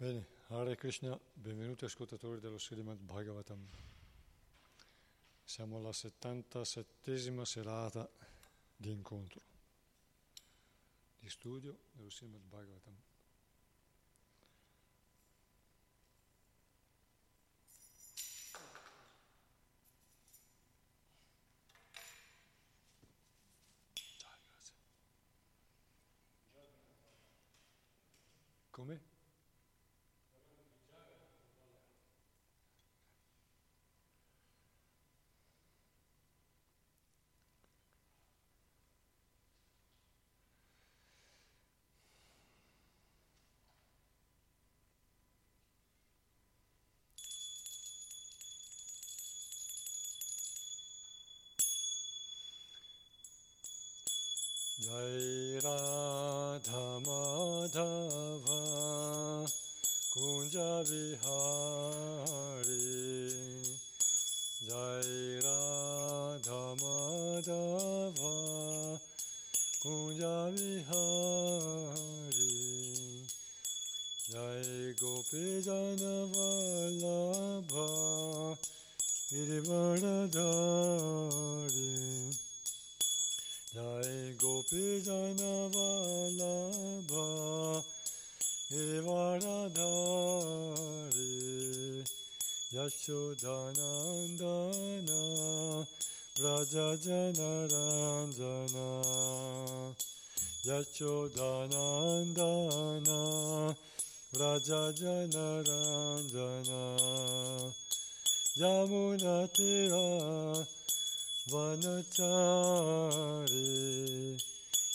Bene, Hare Krishna, benvenuti ascoltatori dello Srimad Bhagavatam. Siamo alla 77esima serata di incontro, di studio dello Srimad Bhagavatam. Jai Radha Madhava Kunja Vihari Jai Radha Madhava Kunja Vihari Jai Gopi Jana Vallabha Gopi Jana Vallabha Givaradhari Yashodanandana Vraja Janaranjana Yashodanandana Vraja Janaranjana Yamunatira Vanachari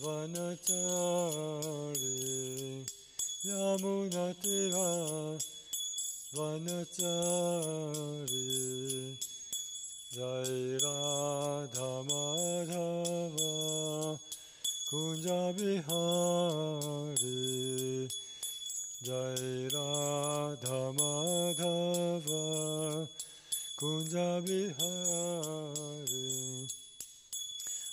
Vanachari Yamunatira Vanachari Jai Radha Madhava Kunja Bihari Jai Radha Madhava Kunja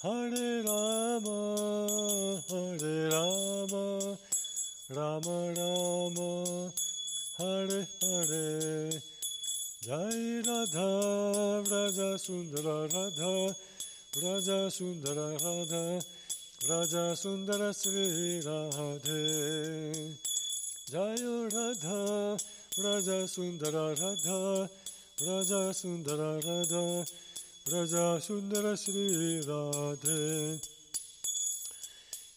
Hare Rama, Hare Rama, Rama Rama, Hare Hare, Radha, Vraja Sundara Radha, Vraja Sundara Radha, Vraja Sundara Sri Radhe. Jaya Radha, Vraja Sundara Radha, Vraja Sundara Radha, Sundara Sri Radhe.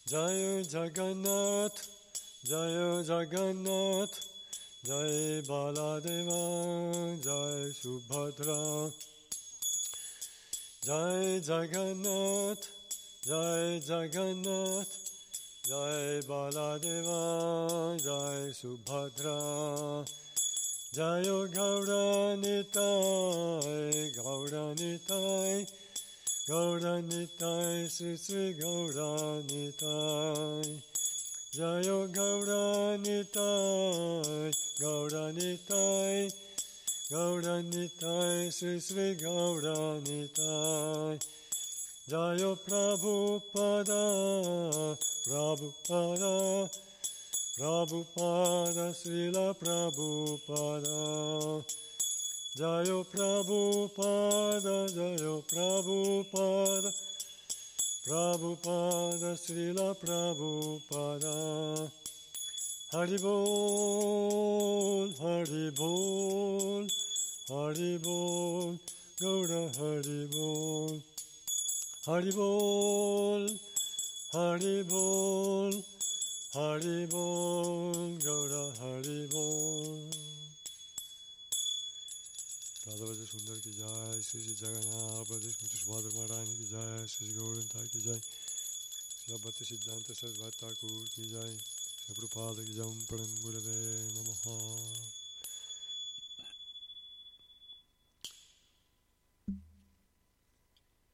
Jaya Jagannath, Jaya Jagannath, Jai Baladeva, Jai Subhadra, Jai Jagannath, Jai Jagannath, Jai Baladeva, Jai Subhadra, Jai Gauranitai, Gauranitai, Gauranitai, Sri Sri Gauranitai. Jayo Gauranitai, Gauranitai, Gauranitai, Sri Sri Gauranitai. Jayo Prabhupada, Prabhupada, Prabhupada, Srila Prabhupada. Jayo Prabhupada, Jayo Prabhupada, Prabhupada, Srila Prabhupada. Haribol, Haribol, Haribol, Gaura Haribol. Haribol, Haribol, Haribol, Gaura Haribol. Radha बजे सुंदर की जय श्री श्री जगन्नाथ बजे स्मृति सुभाद्र महारानी की जय श्री श्री गौरंता की जय श्री भक्ति सिद्धांत सरस्वत ठाकुर की जय श्री प्रपाद की जय परम गुरवे नमः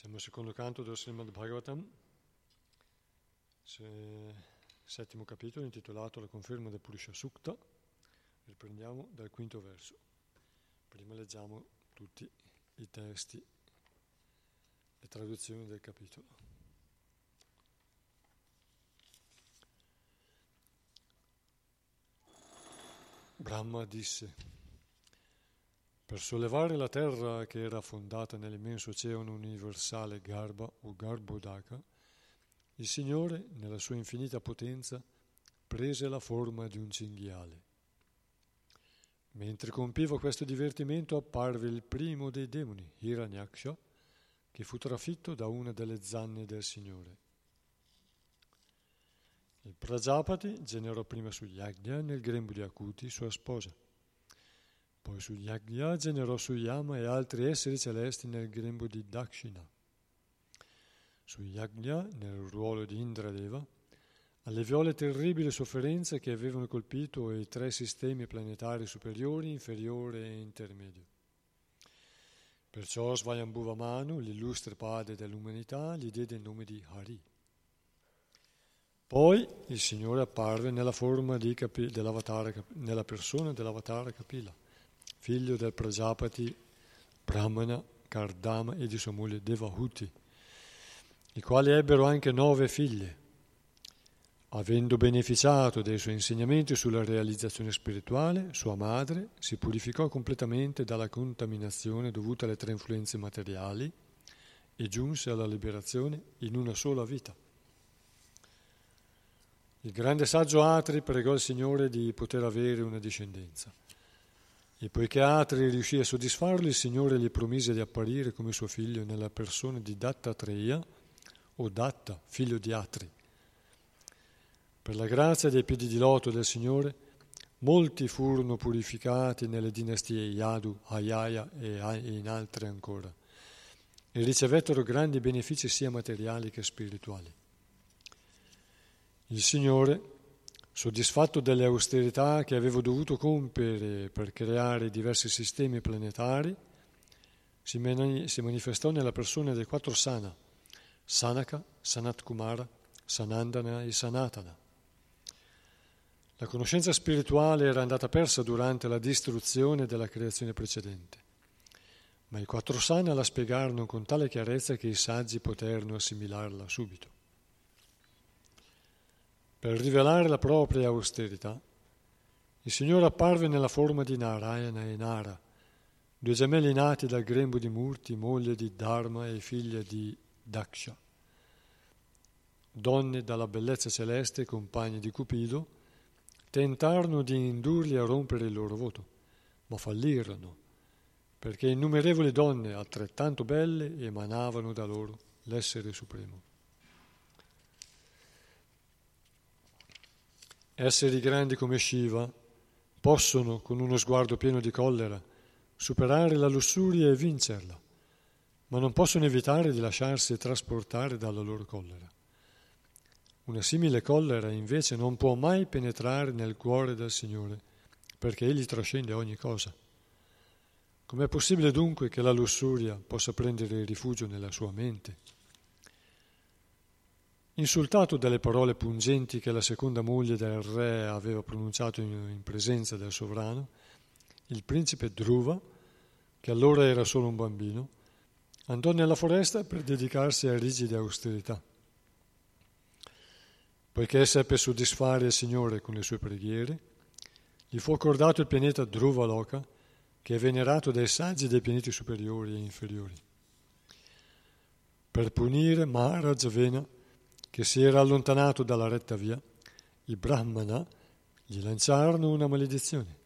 Siamo al secondo canto dello Srimad Bhagavatam, Se- settimo capitolo intitolato La conferma del Purusha Sukta. Riprendiamo dal quinto verso. Prima leggiamo tutti i testi, le traduzioni del capitolo. Brahma disse, per sollevare la terra che era affondata nell'immenso oceano universale Garba o Garbhodaka, il Signore, nella sua infinita potenza, prese la forma di un cinghiale. Mentre compiva questo divertimento apparve il primo dei demoni, Hiranyaksha, che fu trafitto da una delle zanne del Signore. Il Prajapati generò prima su Yagna nel grembo di Akuti, sua sposa. Poi su Yagna generò su Yama e altri esseri celesti nel grembo di Dakshina. Su Yagna, nel ruolo di Indradeva, alleviò le terribili sofferenze che avevano colpito i tre sistemi planetari superiori, inferiore e intermedio. Perciò Svayambhuva Manu, l'illustre padre dell'umanità, gli diede il nome di Hari. Poi il Signore apparve nella forma di dell'avatara, nella persona dell'avatara Kapila, figlio del Prajapati Brahmana Kardama e di sua moglie Devahuti, i quali ebbero anche nove figlie. Avendo beneficiato dei suoi insegnamenti sulla realizzazione spirituale, sua madre si purificò completamente dalla contaminazione dovuta alle tre influenze materiali e giunse alla liberazione in una sola vita. Il grande saggio Atri pregò il Signore di poter avere una discendenza. E poiché Atri riuscì a soddisfarlo, il Signore gli promise di apparire come suo figlio nella persona di Dattatreya o Datta, figlio di Atri. Per la grazia dei piedi di loto del Signore, molti furono purificati nelle dinastie Yadu, Ayaya e in altre ancora, e ricevettero grandi benefici sia materiali che spirituali. Il Signore, Soddisfatto delle austerità che avevo dovuto compiere per creare diversi sistemi planetari, si, manifestò nella persona dei quattro sana, Sanaka, Sanat Kumara, Sanandana e Sanatana. La conoscenza spirituale era andata persa durante la distruzione della creazione precedente, ma i quattro sana la spiegarono con tale chiarezza che i saggi poterono assimilarla subito. Per rivelare la propria austerità, il Signore apparve nella forma di Narayana e Nara, due gemelli nati dal grembo di Murti, moglie di Dharma e figlia di Daksha. Donne dalla bellezza celeste, compagne di Cupido, tentarono di indurli a rompere il loro voto, ma fallirono, perché innumerevoli donne altrettanto belle emanavano da loro l'essere supremo. Esseri grandi come Shiva possono, con uno sguardo pieno di collera, superare la lussuria e vincerla, ma non possono evitare di lasciarsi trasportare dalla loro collera. Una simile collera invece non può mai penetrare nel cuore del Signore, perché Egli trascende ogni cosa. Com'è possibile dunque che la lussuria possa prendere rifugio nella sua mente? Insultato dalle parole pungenti che la seconda moglie del re aveva pronunciato in presenza del sovrano, il principe Dhruva, che allora era solo un bambino, andò nella foresta per dedicarsi a rigide austerità. Poiché seppe soddisfare il Signore con le sue preghiere, gli fu accordato il pianeta Dhruva che è venerato dai saggi dei pianeti superiori e inferiori. Per punire Maharajavena, che si era allontanato dalla retta via, i Brahmana gli lanciarono una maledizione.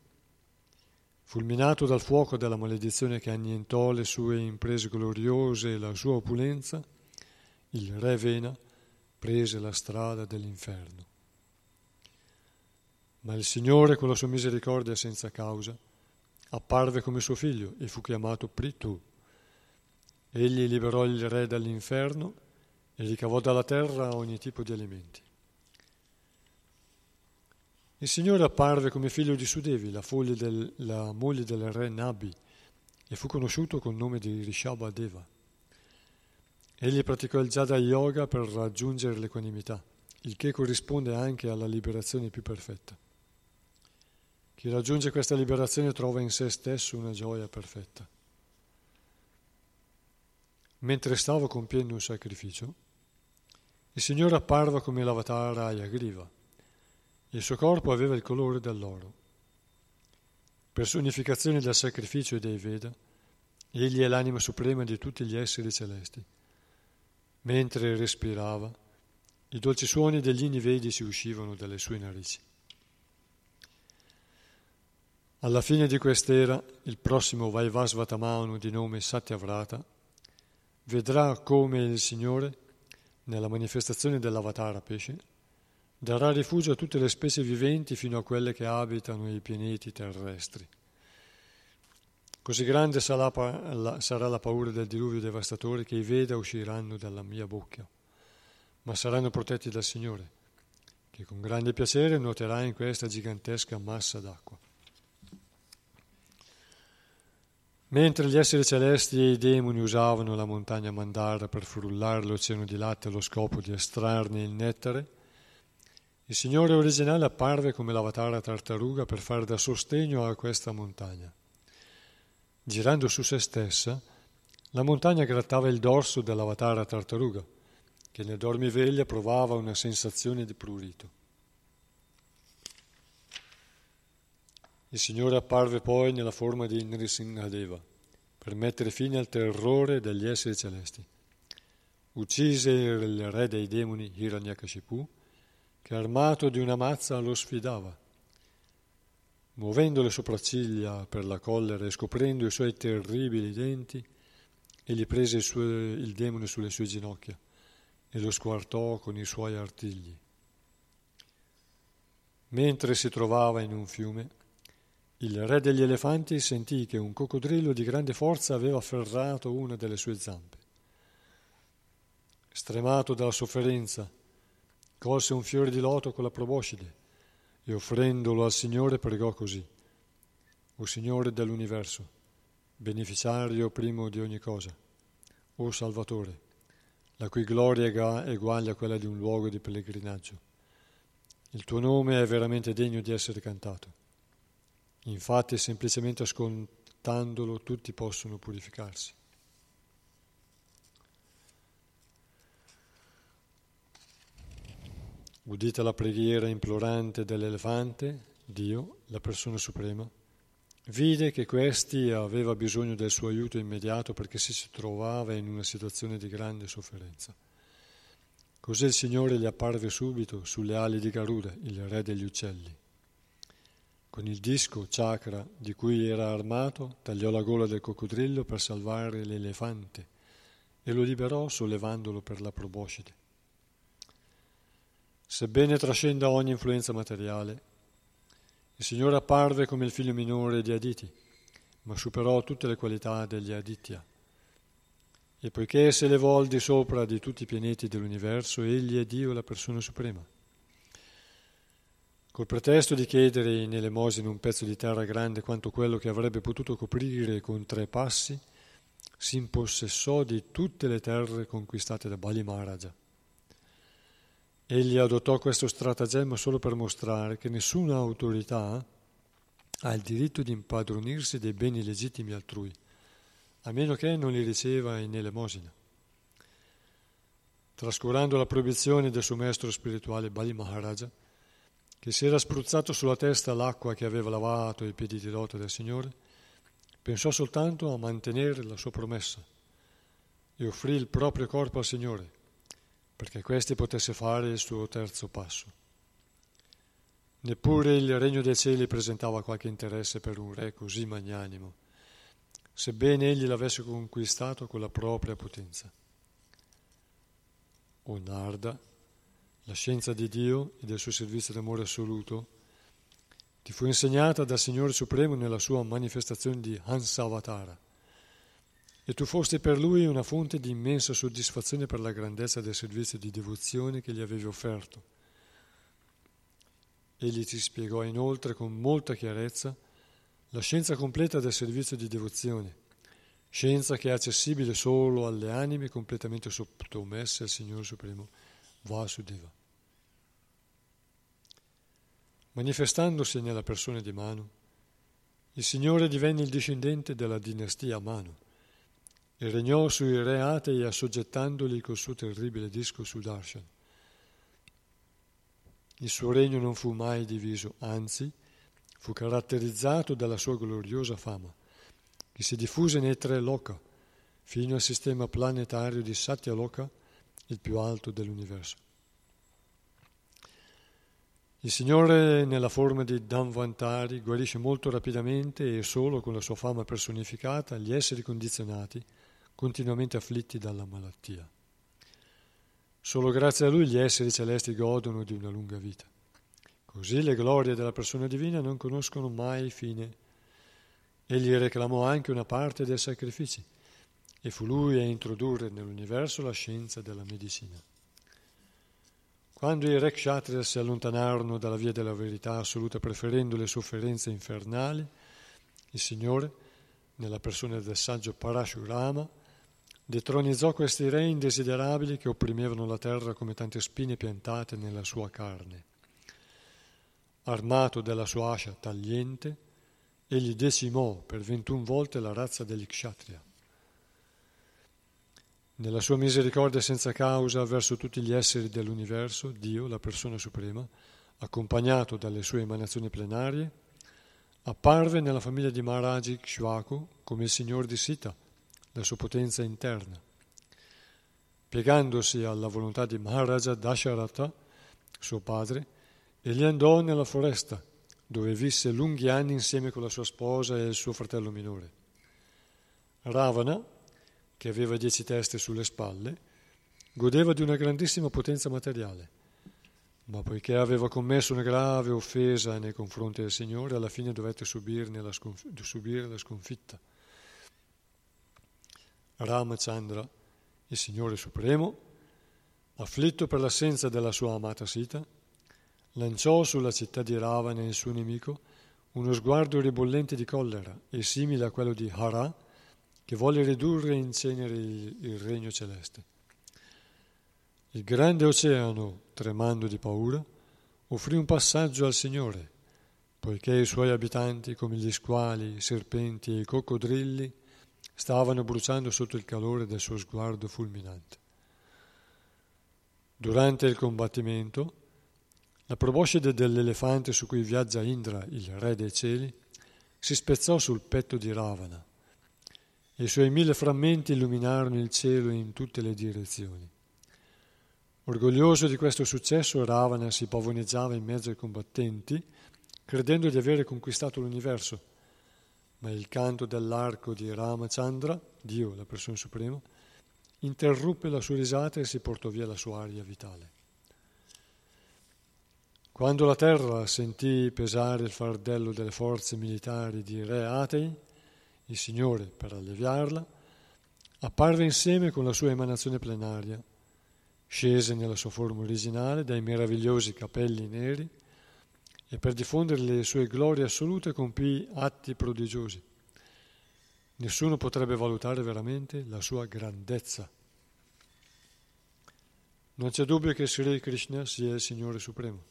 Fulminato dal fuoco della maledizione che annientò le sue imprese gloriose e la sua opulenza, il re Vena prese la strada dell'inferno. Ma il Signore, con la sua misericordia senza causa, apparve come suo figlio e fu chiamato Prithu. Egli liberò il re dall'inferno e ricavò dalla terra ogni tipo di alimenti. Il Signore apparve come figlio di Sudevi, la, del, la moglie del re Nabi, e fu conosciuto col nome di Rishabha Deva. Egli praticò il Jada Yoga per raggiungere l'equanimità, il che corrisponde anche alla liberazione più perfetta. Chi raggiunge questa liberazione trova in se stesso una gioia perfetta. Mentre stava compiendo un sacrificio, il Signore apparva come l'avatar Ayagriva. Il suo corpo aveva il colore dell'oro. Personificazione del sacrificio e dei Veda, egli è l'anima suprema di tutti gli esseri celesti. Mentre respirava, i dolci suoni degli inni vedici uscivano dalle sue narici. Alla fine di quest'era, il prossimo Vaivasvatamanu di nome Satyavrata vedrà come il Signore nella manifestazione dell'avatara pesce, darà rifugio a tutte le specie viventi fino a quelle che abitano i pianeti terrestri. Così grande sarà la paura del diluvio devastatore che i Veda usciranno dalla mia bocca, ma saranno protetti dal Signore, che con grande piacere nuoterà in questa gigantesca massa d'acqua. Mentre gli esseri celesti e i demoni usavano la montagna Mandara per frullare l'oceano di latte allo scopo di estrarne il nettare, il Signore originale apparve come l'avatara tartaruga per fare da sostegno a questa montagna. Girando su se stessa, la montagna grattava il dorso dell'avatara tartaruga, che nel dormiveglia provava una sensazione di prurito. Il Signore apparve poi nella forma di Nrisinghadeva per mettere fine al terrore degli esseri celesti. Uccise il re dei demoni Hiranyakashipu, che armato di una mazza lo sfidava. Muovendo le sopracciglia per la collera e scoprendo i suoi terribili denti, egli prese il, suo, il demone sulle sue ginocchia e lo squartò con i suoi artigli. Mentre si trovava in un fiume, il re degli elefanti sentì che un coccodrillo di grande forza aveva afferrato una delle sue zampe. Stremato dalla sofferenza, colse un fiore di loto con la proboscide, e offrendolo al Signore pregò così. O Signore dell'universo, beneficiario primo di ogni cosa, o Salvatore, la cui gloria è uguale a quella di un luogo di pellegrinaggio. Il tuo nome è veramente degno di essere cantato. Infatti, semplicemente ascoltandolo, tutti possono purificarsi. Udita la preghiera implorante dell'elefante, Dio, la persona suprema, vide che questi aveva bisogno del suo aiuto immediato perché si trovava in una situazione di grande sofferenza. Così il Signore gli apparve subito sulle ali di Garuda, il re degli uccelli. Con il disco chakra di cui era armato, tagliò la gola del coccodrillo per salvare l'elefante e lo liberò sollevandolo per la proboscide. Sebbene trascenda ogni influenza materiale, il Signore apparve come il figlio minore di Aditi, ma superò tutte le qualità degli Aditya. E poiché si elevò al di sopra di tutti i pianeti dell'universo, egli è Dio, la persona suprema. Col pretesto di chiedere in elemosina un pezzo di terra grande quanto quello che avrebbe potuto coprire con tre passi, si impossessò di tutte le terre conquistate da Bali Maharaja. Egli adottò questo stratagemma solo per mostrare che nessuna autorità ha il diritto di impadronirsi dei beni legittimi altrui, a meno che non li riceva in elemosina. Trascurando la proibizione del suo maestro spirituale Bali Maharaja, che si era spruzzato sulla testa l'acqua che aveva lavato i piedi di lotta del Signore, pensò soltanto a mantenere la sua promessa e offrì il proprio corpo al Signore perché questi potesse fare il suo terzo passo. Neppure il regno dei cieli presentava qualche interesse per un re così magnanimo, sebbene egli l'avesse conquistato con la propria potenza. O Narda, la scienza di Dio e del suo servizio d'amore assoluto, ti fu insegnata dal Signore Supremo nella sua manifestazione di Hansavatara e tu fosti per lui una fonte di immensa soddisfazione per la grandezza del servizio di devozione che gli avevi offerto. Egli ti spiegò inoltre con molta chiarezza la scienza completa del servizio di devozione, scienza che è accessibile solo alle anime completamente sottomesse al Signore Supremo, Vasudeva. Manifestandosi nella persona di Manu, il Signore divenne il discendente della dinastia Manu e regnò sui re atei assoggettandoli col suo terribile disco Sudarshan. Il suo regno non fu mai diviso, anzi fu caratterizzato dalla sua gloriosa fama, che si diffuse nei tre loka, fino al sistema planetario di Satya Loka, il più alto dell'universo. Il Signore, nella forma di Dhanvantari, guarisce molto rapidamente e solo con la sua fama personificata gli esseri condizionati continuamente afflitti dalla malattia. Solo grazie a lui gli esseri celesti godono di una lunga vita. Così le glorie della persona divina non conoscono mai fine. Egli reclamò anche una parte dei sacrifici e fu lui a introdurre nell'universo la scienza della medicina. Quando i re kshatriya si allontanarono dalla via della verità assoluta preferendo le sofferenze infernali, il Signore, nella persona del saggio Parashurama, Detronizzò questi re indesiderabili che opprimevano la terra come tante spine piantate nella sua carne. Armato della sua ascia tagliente, egli decimò per 21 volte la razza degli kshatriya. Nella sua misericordia senza causa verso tutti gli esseri dell'universo, Dio, la persona suprema, accompagnato dalle sue emanazioni plenarie, apparve nella famiglia di Maharaji Kshvaku come il signor di Sita, la sua potenza interna. Piegandosi alla volontà di Maharaja Dasharatha, suo padre, egli andò nella foresta, dove visse lunghi anni insieme con la sua sposa e il suo fratello minore. Ravana, che aveva dieci teste sulle spalle, godeva di una grandissima potenza materiale, ma poiché aveva commesso una grave offesa nei confronti del Signore, alla fine dovette subirne la sconf- subire la sconfitta. Ramachandra, il Signore Supremo, afflitto per l'assenza della sua amata Sita, lanciò sulla città di Ravana il suo nemico uno sguardo ribollente di collera e simile a quello di Hara, che volle ridurre in cenere il, regno celeste. Il grande oceano, tremando di paura, offrì un passaggio al Signore, poiché i suoi abitanti, come gli squali, i serpenti e i coccodrilli, stavano bruciando sotto il calore del suo sguardo fulminante. Durante il combattimento, la proboscide dell'elefante su cui viaggia Indra, il re dei cieli, si spezzò sul petto di Ravana i suoi mille frammenti illuminarono il cielo in tutte le direzioni. Orgoglioso di questo successo, Ravana si pavoneggiava in mezzo ai combattenti, credendo di avere conquistato l'universo, ma il canto dell'arco di Ramachandra, Dio, la persona suprema, interruppe la sua risata e si portò via la sua aria vitale. Quando la terra sentì pesare il fardello delle forze militari di Re Atei, il Signore, per alleviarla, apparve insieme con la sua emanazione plenaria, scese nella sua forma originale dai meravigliosi capelli neri e per diffondere le sue glorie assolute compì atti prodigiosi. Nessuno potrebbe valutare veramente la sua grandezza. Non c'è dubbio che Sri Krishna sia il Signore Supremo.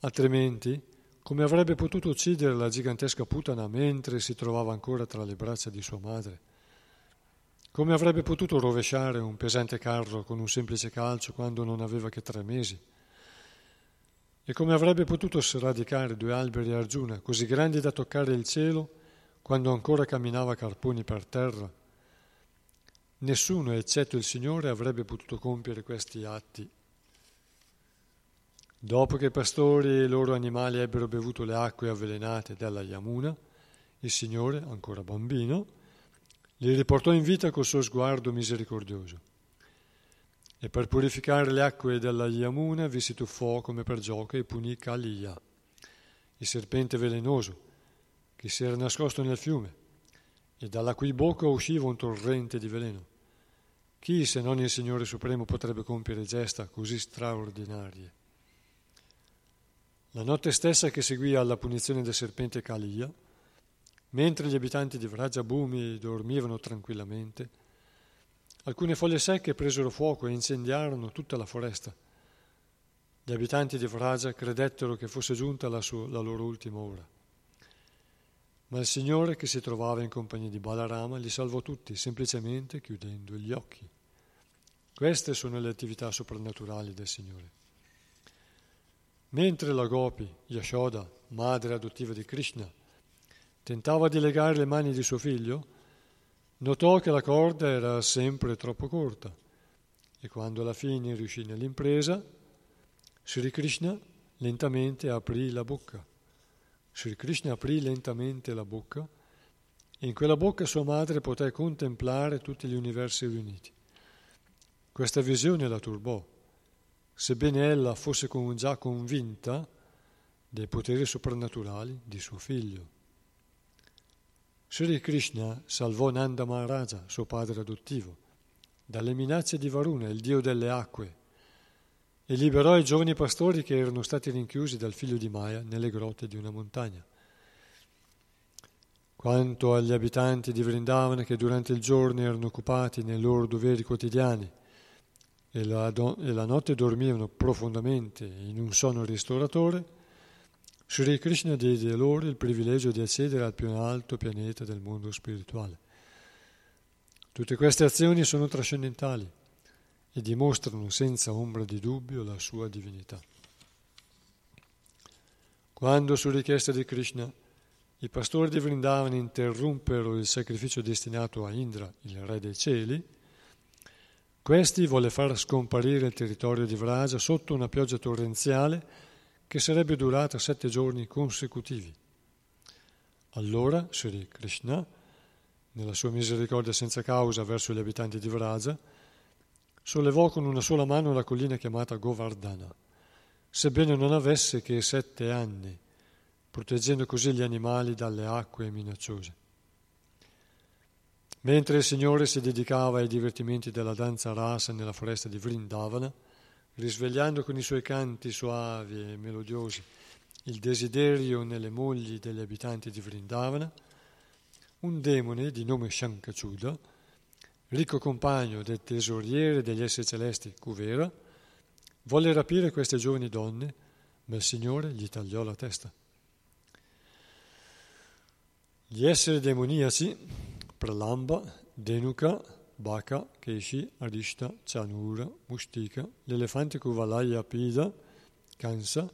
Altrimenti, come avrebbe potuto uccidere la gigantesca Putana mentre si trovava ancora tra le braccia di sua madre? Come avrebbe potuto rovesciare un pesante carro con un semplice calcio quando non aveva che tre mesi? E come avrebbe potuto sradicare due alberi Arjuna così grandi da toccare il cielo quando ancora camminava carponi per terra? Nessuno, eccetto il Signore, avrebbe potuto compiere questi atti Dopo che i pastori e i loro animali ebbero bevuto le acque avvelenate della Yamuna, il Signore, ancora bambino, li riportò in vita col suo sguardo misericordioso. E per purificare le acque della Yamuna vi si tuffò come per gioco e punì Kaliya, il serpente velenoso, che si era nascosto nel fiume, e dalla cui bocca usciva un torrente di veleno. Chi se non il Signore Supremo potrebbe compiere gesta così straordinarie? La notte stessa che seguì alla punizione del serpente Kaliya, mentre gli abitanti di Vrajabhumi dormivano tranquillamente, alcune foglie secche presero fuoco e incendiarono tutta la foresta. Gli abitanti di Vraja credettero che fosse giunta la, sua, la loro ultima ora. Ma il Signore, che si trovava in compagnia di Balarama, li salvò tutti, semplicemente chiudendo gli occhi. Queste sono le attività soprannaturali del Signore. Mentre la Gopi, Yashoda, madre adottiva di Krishna, tentava di legare le mani di suo figlio, notò che la corda era sempre troppo corta e quando alla fine riuscì nell'impresa, Sri Krishna lentamente aprì la bocca. Sri Krishna aprì lentamente la bocca e in quella bocca sua madre poté contemplare tutti gli universi riuniti. Questa visione la turbò sebbene ella fosse già convinta dei poteri soprannaturali di suo figlio. Sri Krishna salvò Nanda Maharaja, suo padre adottivo, dalle minacce di Varuna, il dio delle acque, e liberò i giovani pastori che erano stati rinchiusi dal figlio di Maya nelle grotte di una montagna. Quanto agli abitanti di Vrindavana che durante il giorno erano occupati nei loro doveri quotidiani, e la, e la notte dormivano profondamente in un sonno ristoratore, Sri Krishna diede loro il privilegio di accedere al più alto pianeta del mondo spirituale. Tutte queste azioni sono trascendentali e dimostrano senza ombra di dubbio la sua divinità. Quando su richiesta di Krishna i pastori di Vrindavan interrumpero il sacrificio destinato a Indra, il re dei cieli, questi volle far scomparire il territorio di Vraja sotto una pioggia torrenziale che sarebbe durata sette giorni consecutivi. Allora Sri Krishna, nella sua misericordia senza causa verso gli abitanti di Vraja, sollevò con una sola mano la collina chiamata Govardhana, sebbene non avesse che sette anni, proteggendo così gli animali dalle acque minacciose. Mentre il Signore si dedicava ai divertimenti della danza rasa nella foresta di Vrindavana, risvegliando con i suoi canti suavi e melodiosi il desiderio nelle mogli degli abitanti di Vrindavana, un demone di nome Shankachuda, ricco compagno del tesoriere degli esseri celesti Kuvera, volle rapire queste giovani donne, ma il Signore gli tagliò la testa. Gli esseri demoniaci, Pralamba, Denuka, Baka, Keshi, Arishta, Chanura, Mustika, l'elefante Kuvalaya Pida, Kansa,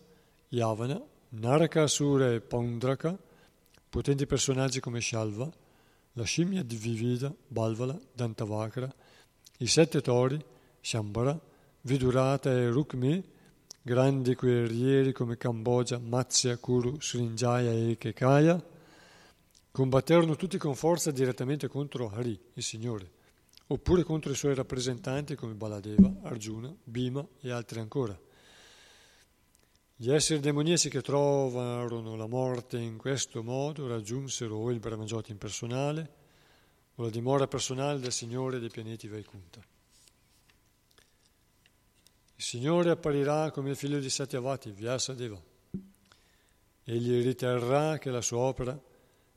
Yavana, Narakasura e Paundraka, potenti personaggi come Shalva, la scimmia di Vivida, Balvala, Dantavakra, i sette tori, Shambara, Vidurata e Rukmi, grandi guerrieri come Cambogia, Matsya, Kuru, Srinjaya e Kekaya, combatterono tutti con forza direttamente contro Hari, il Signore, oppure contro i suoi rappresentanti come Baladeva, Arjuna, Bhima e altri ancora. Gli esseri demoniaci che trovarono la morte in questo modo raggiunsero o il Brahmajoti impersonale o la dimora personale del Signore dei pianeti Vaikunta. Il Signore apparirà come il figlio di Satyavati, Vyasadeva. Egli riterrà che la sua opera,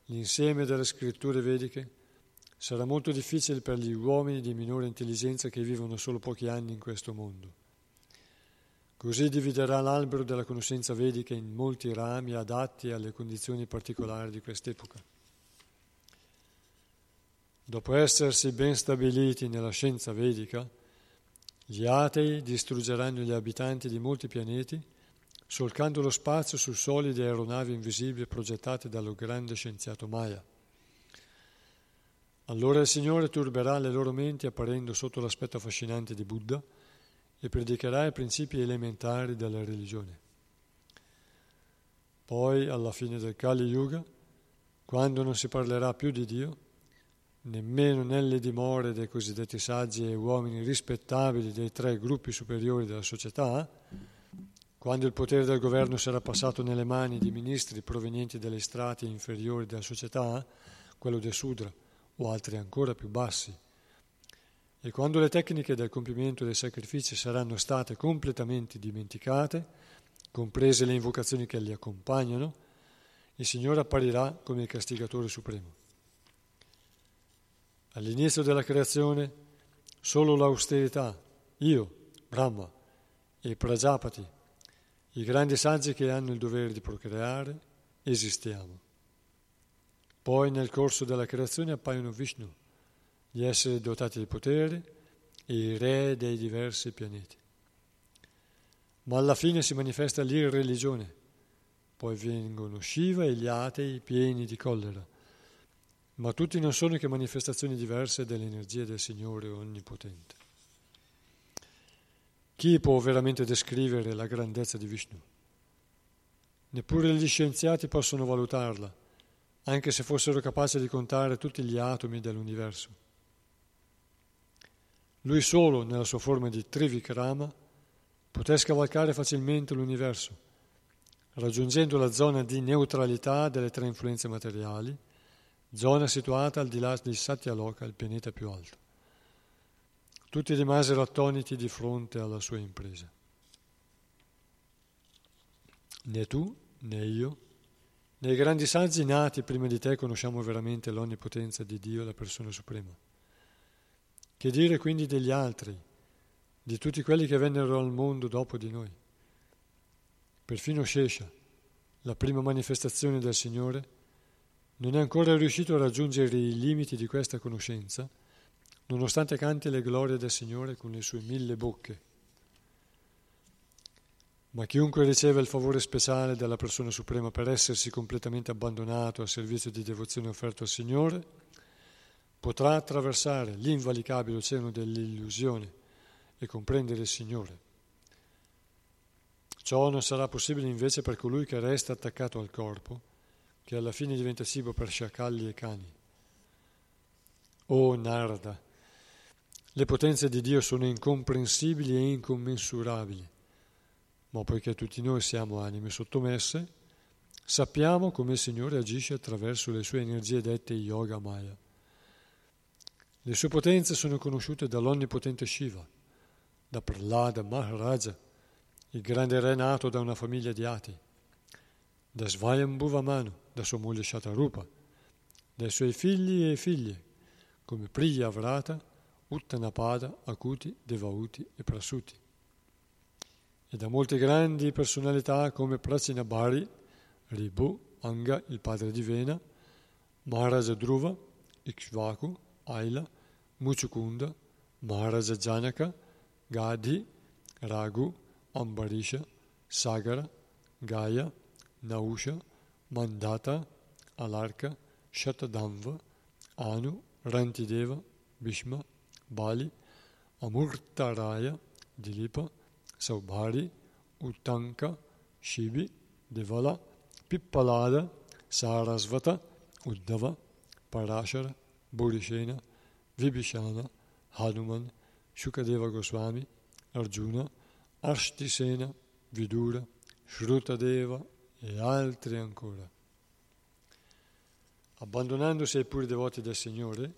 l'insieme delle scritture vediche, sarà molto difficile per gli uomini di minore intelligenza che vivono solo pochi anni in questo mondo Così dividerà l'albero della conoscenza vedica in molti rami adatti alle condizioni particolari di quest'epoca. Dopo essersi ben stabiliti nella scienza vedica, gli atei distruggeranno gli abitanti di molti pianeti, solcando lo spazio su solide aeronavi invisibili progettate dallo grande scienziato Maya. Allora il Signore turberà le loro menti apparendo sotto l'aspetto affascinante di Buddha, e predicherà i principi elementari della religione. Poi, alla fine del Kali Yuga, quando non si parlerà più di Dio, nemmeno nelle dimore dei cosiddetti saggi e uomini rispettabili dei tre gruppi superiori della società, quando il potere del governo sarà passato nelle mani di ministri provenienti dalle strati inferiori della società, quello del Sudra o altri ancora più bassi, e quando le tecniche del compimento dei sacrifici saranno state completamente dimenticate, comprese le invocazioni che li accompagnano, il Signore apparirà come il castigatore supremo. All'inizio della creazione, solo l'austerità, io, Brahma e Prajapati, i grandi saggi che hanno il dovere di procreare, esistiamo. Poi nel corso della creazione appaiono Vishnu, gli esseri dotati di potere e i re dei diversi pianeti. Ma alla fine si manifesta l'irreligione, poi vengono Shiva e gli atei pieni di collera, ma tutti non sono che manifestazioni diverse dell'energia del Signore Onnipotente. Chi può veramente descrivere la grandezza di Vishnu? Neppure gli scienziati possono valutarla, anche se fossero capaci di contare tutti gli atomi dell'universo. Lui solo, nella sua forma di Trivikrama, poté scavalcare facilmente l'universo, raggiungendo la zona di neutralità delle tre influenze materiali, zona situata al di là di Satyaloka, il pianeta più alto. Tutti rimasero attoniti di fronte alla sua impresa. Né tu, né io, né i grandi saggi nati prima di te conosciamo veramente l'onnipotenza di Dio, la persona suprema. Che dire quindi degli altri, di tutti quelli che vennero al mondo dopo di noi? Perfino Shesha, la prima manifestazione del Signore, non è ancora riuscito a raggiungere i limiti di questa conoscenza, nonostante canti le glorie del Signore con le sue mille bocche. Ma chiunque riceve il favore speciale della persona suprema per essersi completamente abbandonato al servizio di devozione offerto al Signore, potrà attraversare l'invalicabile oceano dell'illusione e comprendere il Signore. Ciò non sarà possibile invece per colui che resta attaccato al corpo, che alla fine diventa cibo per sciacalli e cani. O Narda, le potenze di Dio sono incomprensibili e incommensurabili, ma poiché tutti noi siamo anime sottomesse, sappiamo come il Signore agisce attraverso le sue energie dette Yoga Maya. Le sue potenze sono conosciute dall'onnipotente Shiva, da Prahlada Maharaja, il grande re nato da una famiglia di ati, da Svayambhuva Manu, da sua moglie Shatarupa, dai suoi figli e figlie, come Priya Vrata, Uttanapada, Akuti, Devauti e Prasuti, e da molte grandi personalità come Prachinabhari, Ribu, Anga, il padre di Vena, Maharaja Dhruva, Ikshvaku, Aila, Muchukunda, Maharaja Janaka, Gadhi, Raghu, Ambarisha, Sagara, Gaya, Nausha, Mandata, Alarka, Shatadamva, Anu, Rantideva, Bhishma, Bali, Amurtaraya, Dilipa, Saubhari, Uttanka, Shibi, Devala, Pippalada, Sarasvata, Uddhava, Parashara, Burishena, Vibhishana, Hanuman, Shukadeva Goswami, Arjuna, Ashtisena, Vidura, Shrutadeva e altri ancora. Abbandonandosi ai puri devoti del Signore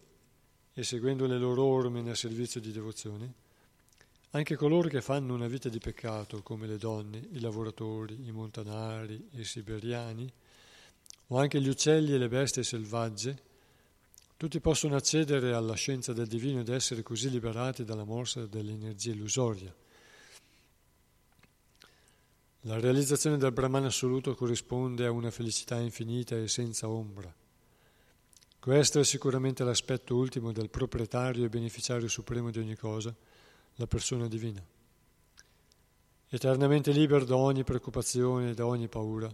e seguendo le loro orme nel servizio di devozione, anche coloro che fanno una vita di peccato, come le donne, i lavoratori, i montanari, i siberiani, o anche gli uccelli e le bestie selvagge, tutti possono accedere alla scienza del divino ed essere così liberati dalla morsa dell'energia illusoria. La realizzazione del Brahman assoluto corrisponde a una felicità infinita e senza ombra. Questo è sicuramente l'aspetto ultimo del proprietario e beneficiario supremo di ogni cosa, la persona divina. Eternamente libero da ogni preoccupazione e da ogni paura,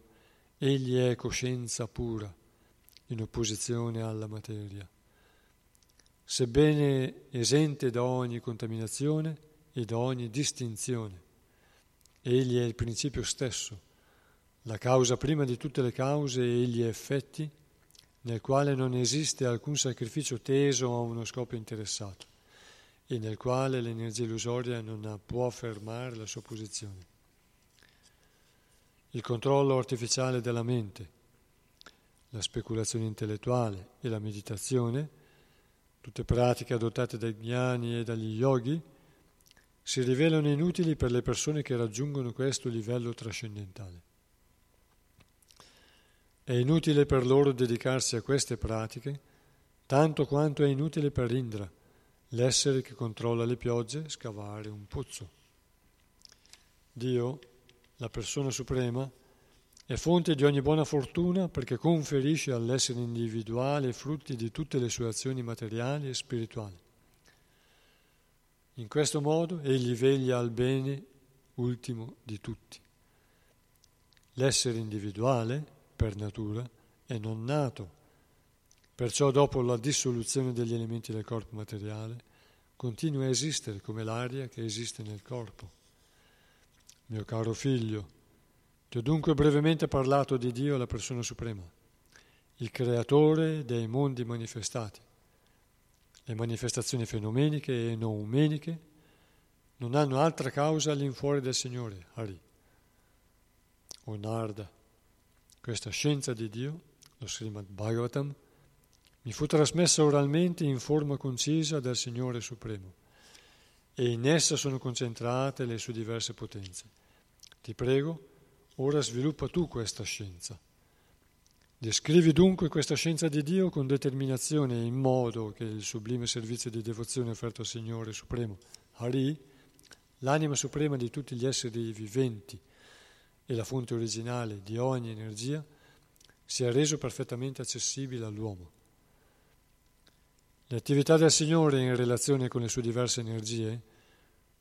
egli è coscienza pura, in opposizione alla materia. Sebbene esente da ogni contaminazione e da ogni distinzione, egli è il principio stesso, la causa prima di tutte le cause e gli effetti, nel quale non esiste alcun sacrificio teso a uno scopo interessato e nel quale l'energia illusoria non può fermare la sua posizione. Il controllo artificiale della mente, la speculazione intellettuale e la meditazione, tutte pratiche adottate dai gnani e dagli yogi, si rivelano inutili per le persone che raggiungono questo livello trascendentale. È inutile per loro dedicarsi a queste pratiche, tanto quanto è inutile per Indra, l'essere che controlla le piogge, scavare un pozzo. Dio, la persona suprema, è fonte di ogni buona fortuna perché conferisce all'essere individuale frutti di tutte le sue azioni materiali e spirituali. In questo modo egli veglia al bene ultimo di tutti. L'essere individuale, per natura, è non nato Perciò dopo la dissoluzione degli elementi del corpo materiale continua a esistere come l'aria che esiste nel corpo. Mio caro figlio, ti ho dunque brevemente parlato di Dio, la persona suprema, il creatore dei mondi manifestati. Le manifestazioni fenomeniche e noumeniche non hanno altra causa all'infuori del Signore, Hari. O Narda, questa scienza di Dio, lo Srimad Bhagavatam, mi fu trasmessa oralmente in forma concisa dal Signore Supremo e in essa sono concentrate le sue diverse potenze. Ti prego, ora sviluppa tu questa scienza. Descrivi dunque questa scienza di Dio con determinazione in modo che il sublime servizio di devozione offerto al Signore Supremo, Hari, l'anima suprema di tutti gli esseri viventi e la fonte originale di ogni energia, sia reso perfettamente accessibile all'uomo. Le attività del Signore in relazione con le sue diverse energie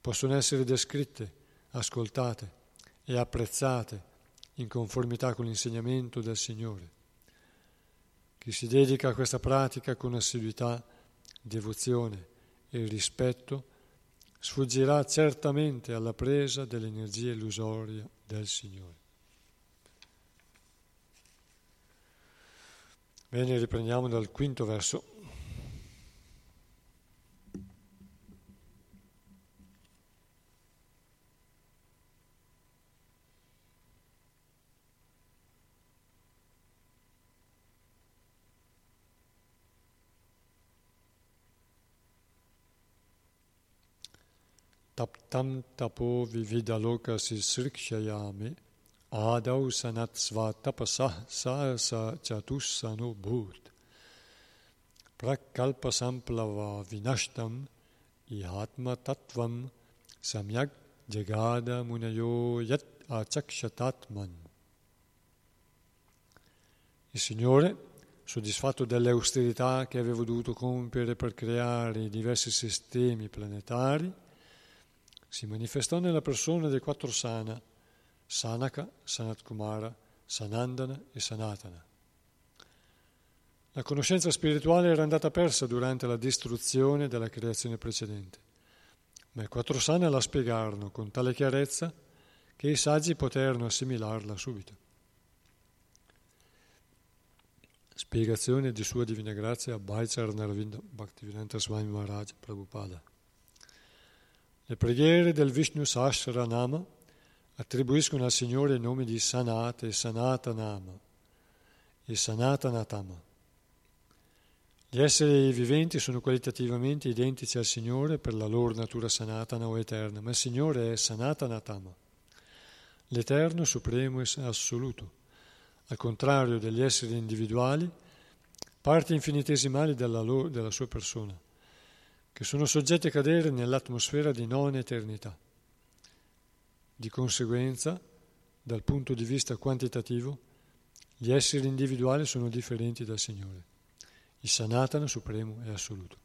possono essere descritte, ascoltate e apprezzate in conformità con l'insegnamento del Signore. Chi si dedica a questa pratica con assiduità, devozione e rispetto sfuggirà certamente alla presa dell'energia illusoria del Signore. Bene, riprendiamo dal quinto verso. Taptam tapo vividaloka sisrikshayami adau sanat sva tapasah sahasa chatussano bhut prakalpa samplava vinashtam ihatma tattvam samyak jagada munayo yat achakshatatman. Il Signore, soddisfatto delle austerità che avevo dovuto compiere per creare i diversi sistemi planetari, si manifestò nella persona dei quattro sana, Sanaka, Sanatkumara, Sanandana e Sanatana. La conoscenza spirituale era andata persa durante la distruzione della creazione precedente, ma i quattro sana la spiegarono con tale chiarezza che i saggi poterono assimilarla subito. Spiegazione di Sua Divina Grazia Bhaichar Narvinda Bhaktivedanta Swami Maharaj Prabhupada. Le preghiere del Vishnu Sahasranama attribuiscono al Signore i nomi di Sanat e Sanatanama e Sanatanatama. Gli esseri viventi sono qualitativamente identici al Signore per la loro natura sanatana o eterna, ma il Signore è Sanatanatama, l'Eterno, Supremo e Assoluto al contrario degli esseri individuali, parti infinitesimali della, loro, della sua persona, che sono soggetti a cadere nell'atmosfera di non eternità. Di conseguenza, dal punto di vista quantitativo, gli esseri individuali sono differenti dal Signore. Il Sanatana supremo e assoluto.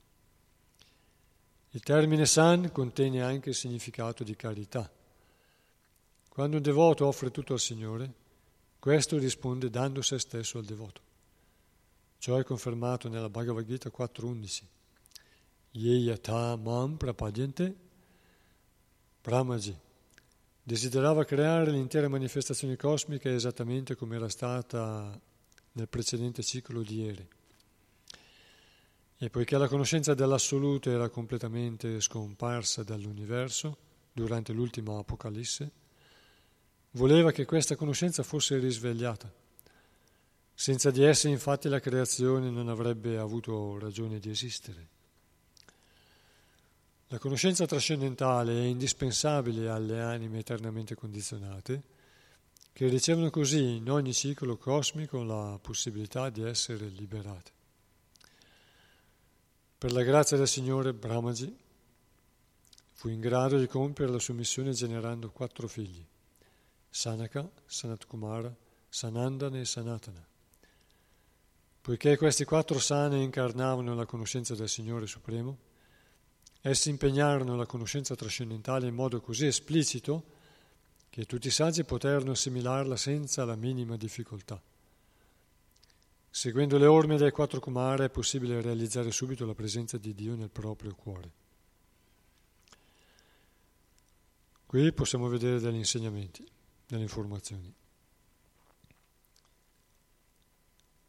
Il termine san contiene anche il significato di carità. Quando un devoto offre tutto al Signore, questo risponde dando se stesso al devoto. Ciò è confermato nella Bhagavad Gita 4.11. Ye yata mam prapadyante Brahmaji desiderava creare l'intera manifestazione cosmica esattamente come era stata nel precedente ciclo di ieri. E poiché la conoscenza dell'assoluto era completamente scomparsa dall'universo durante l'ultima Apocalisse, Voleva che questa conoscenza fosse risvegliata. Senza di essa infatti la creazione non avrebbe avuto ragione di esistere. La conoscenza trascendentale è indispensabile alle anime eternamente condizionate, che ricevono così in ogni ciclo cosmico la possibilità di essere liberate. Per la grazia del Signore Brahmaji fu in grado di compiere la sua missione generando quattro figli. Sanaka, Sanatkumara, Sanandana e Sanatana. Poiché questi quattro sane incarnavano la conoscenza del Signore Supremo, essi impegnarono la conoscenza trascendentale in modo così esplicito che tutti i saggi poterono assimilarla senza la minima difficoltà. Seguendo le orme dei quattro Kumara è possibile realizzare subito la presenza di Dio nel proprio cuore. Qui possiamo vedere degli insegnamenti delle informazioni.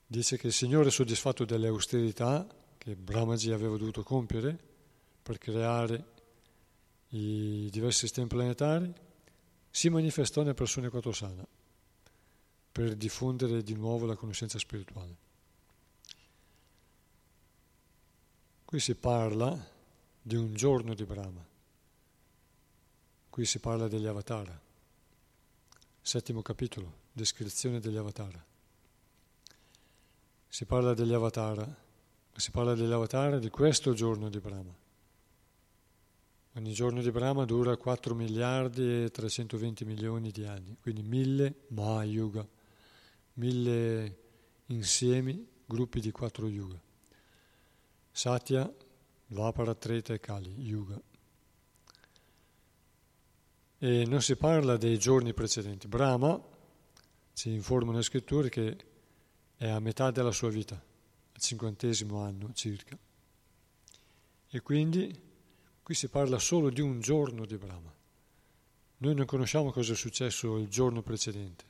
Dice che il Signore soddisfatto delle austerità che Brahmaji aveva dovuto compiere per creare i diversi sistemi planetari, si manifestò nelle persone quattrosana per diffondere di nuovo la conoscenza spirituale. Qui si parla di un giorno di Brahma, qui si parla degli avatar. Settimo capitolo, descrizione degli avatar. Si parla degli avatar, si parla degli avatar di questo giorno di Brahma. Ogni giorno di Brahma dura 4 miliardi e 320 milioni di anni, quindi mille Mahayuga, mille insiemi, gruppi di quattro yuga. Satya, Vapara, Treta e Kali, yuga. E non si parla dei giorni precedenti. Brahma, ci informano le scritture, che è a metà della sua vita, al cinquantesimo anno circa. E quindi qui si parla solo di un giorno di Brahma. Noi non conosciamo cosa è successo il giorno precedente,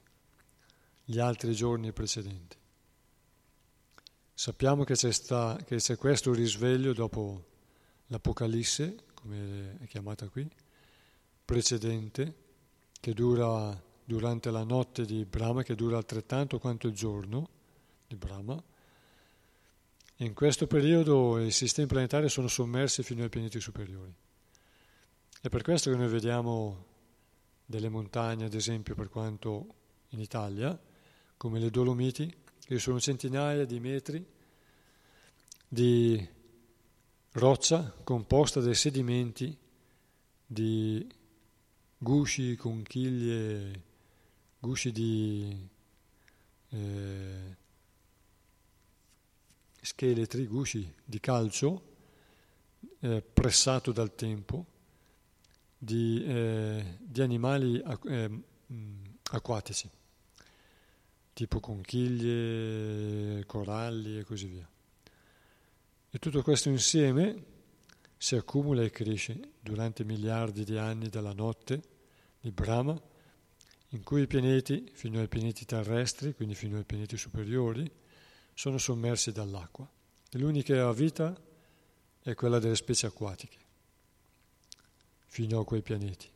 gli altri giorni precedenti. Sappiamo che c'è, sta, che c'è questo risveglio dopo l'Apocalisse, come è chiamata qui, precedente, che dura durante la notte di Brahma, che dura altrettanto quanto il giorno di Brahma. In questo periodo i sistemi planetari sono sommersi fino ai pianeti superiori. È per questo che noi vediamo delle montagne, ad esempio, per quanto in Italia, come le Dolomiti, che sono centinaia di metri di roccia composta dai sedimenti di gusci, conchiglie, gusci di eh, scheletri, gusci di calcio eh, pressato dal tempo di, eh, di animali eh, acquatici, tipo conchiglie, coralli e così via. E tutto questo insieme si accumula e cresce durante miliardi di anni della notte di Brahma, in cui i pianeti, fino ai pianeti terrestri, quindi fino ai pianeti superiori, sono sommersi dall'acqua. E l'unica vita è quella delle specie acquatiche, fino a quei pianeti.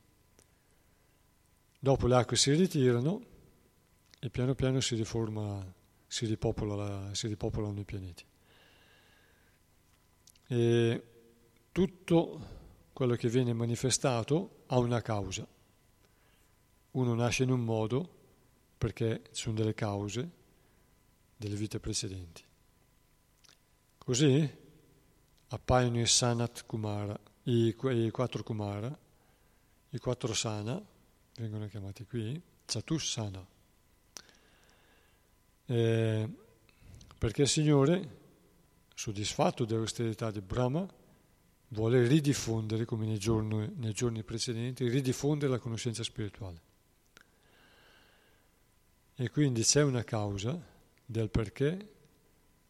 Dopo le acque si ritirano e piano piano si riforma, si, ripopola, si ripopolano i pianeti. E tutto quello che viene manifestato ha una causa. Uno nasce in un modo perché ci sono delle cause delle vite precedenti. Così appaiono i Sanat Kumara, i, i quattro Kumara, i quattro Sana, vengono chiamati qui, Chatussana. Eh, perché il Signore, soddisfatto dell'austerità di Brahma, vuole ridiffondere, come nei giorni, nei giorni precedenti, ridiffondere la conoscenza spirituale. E quindi c'è una causa del perché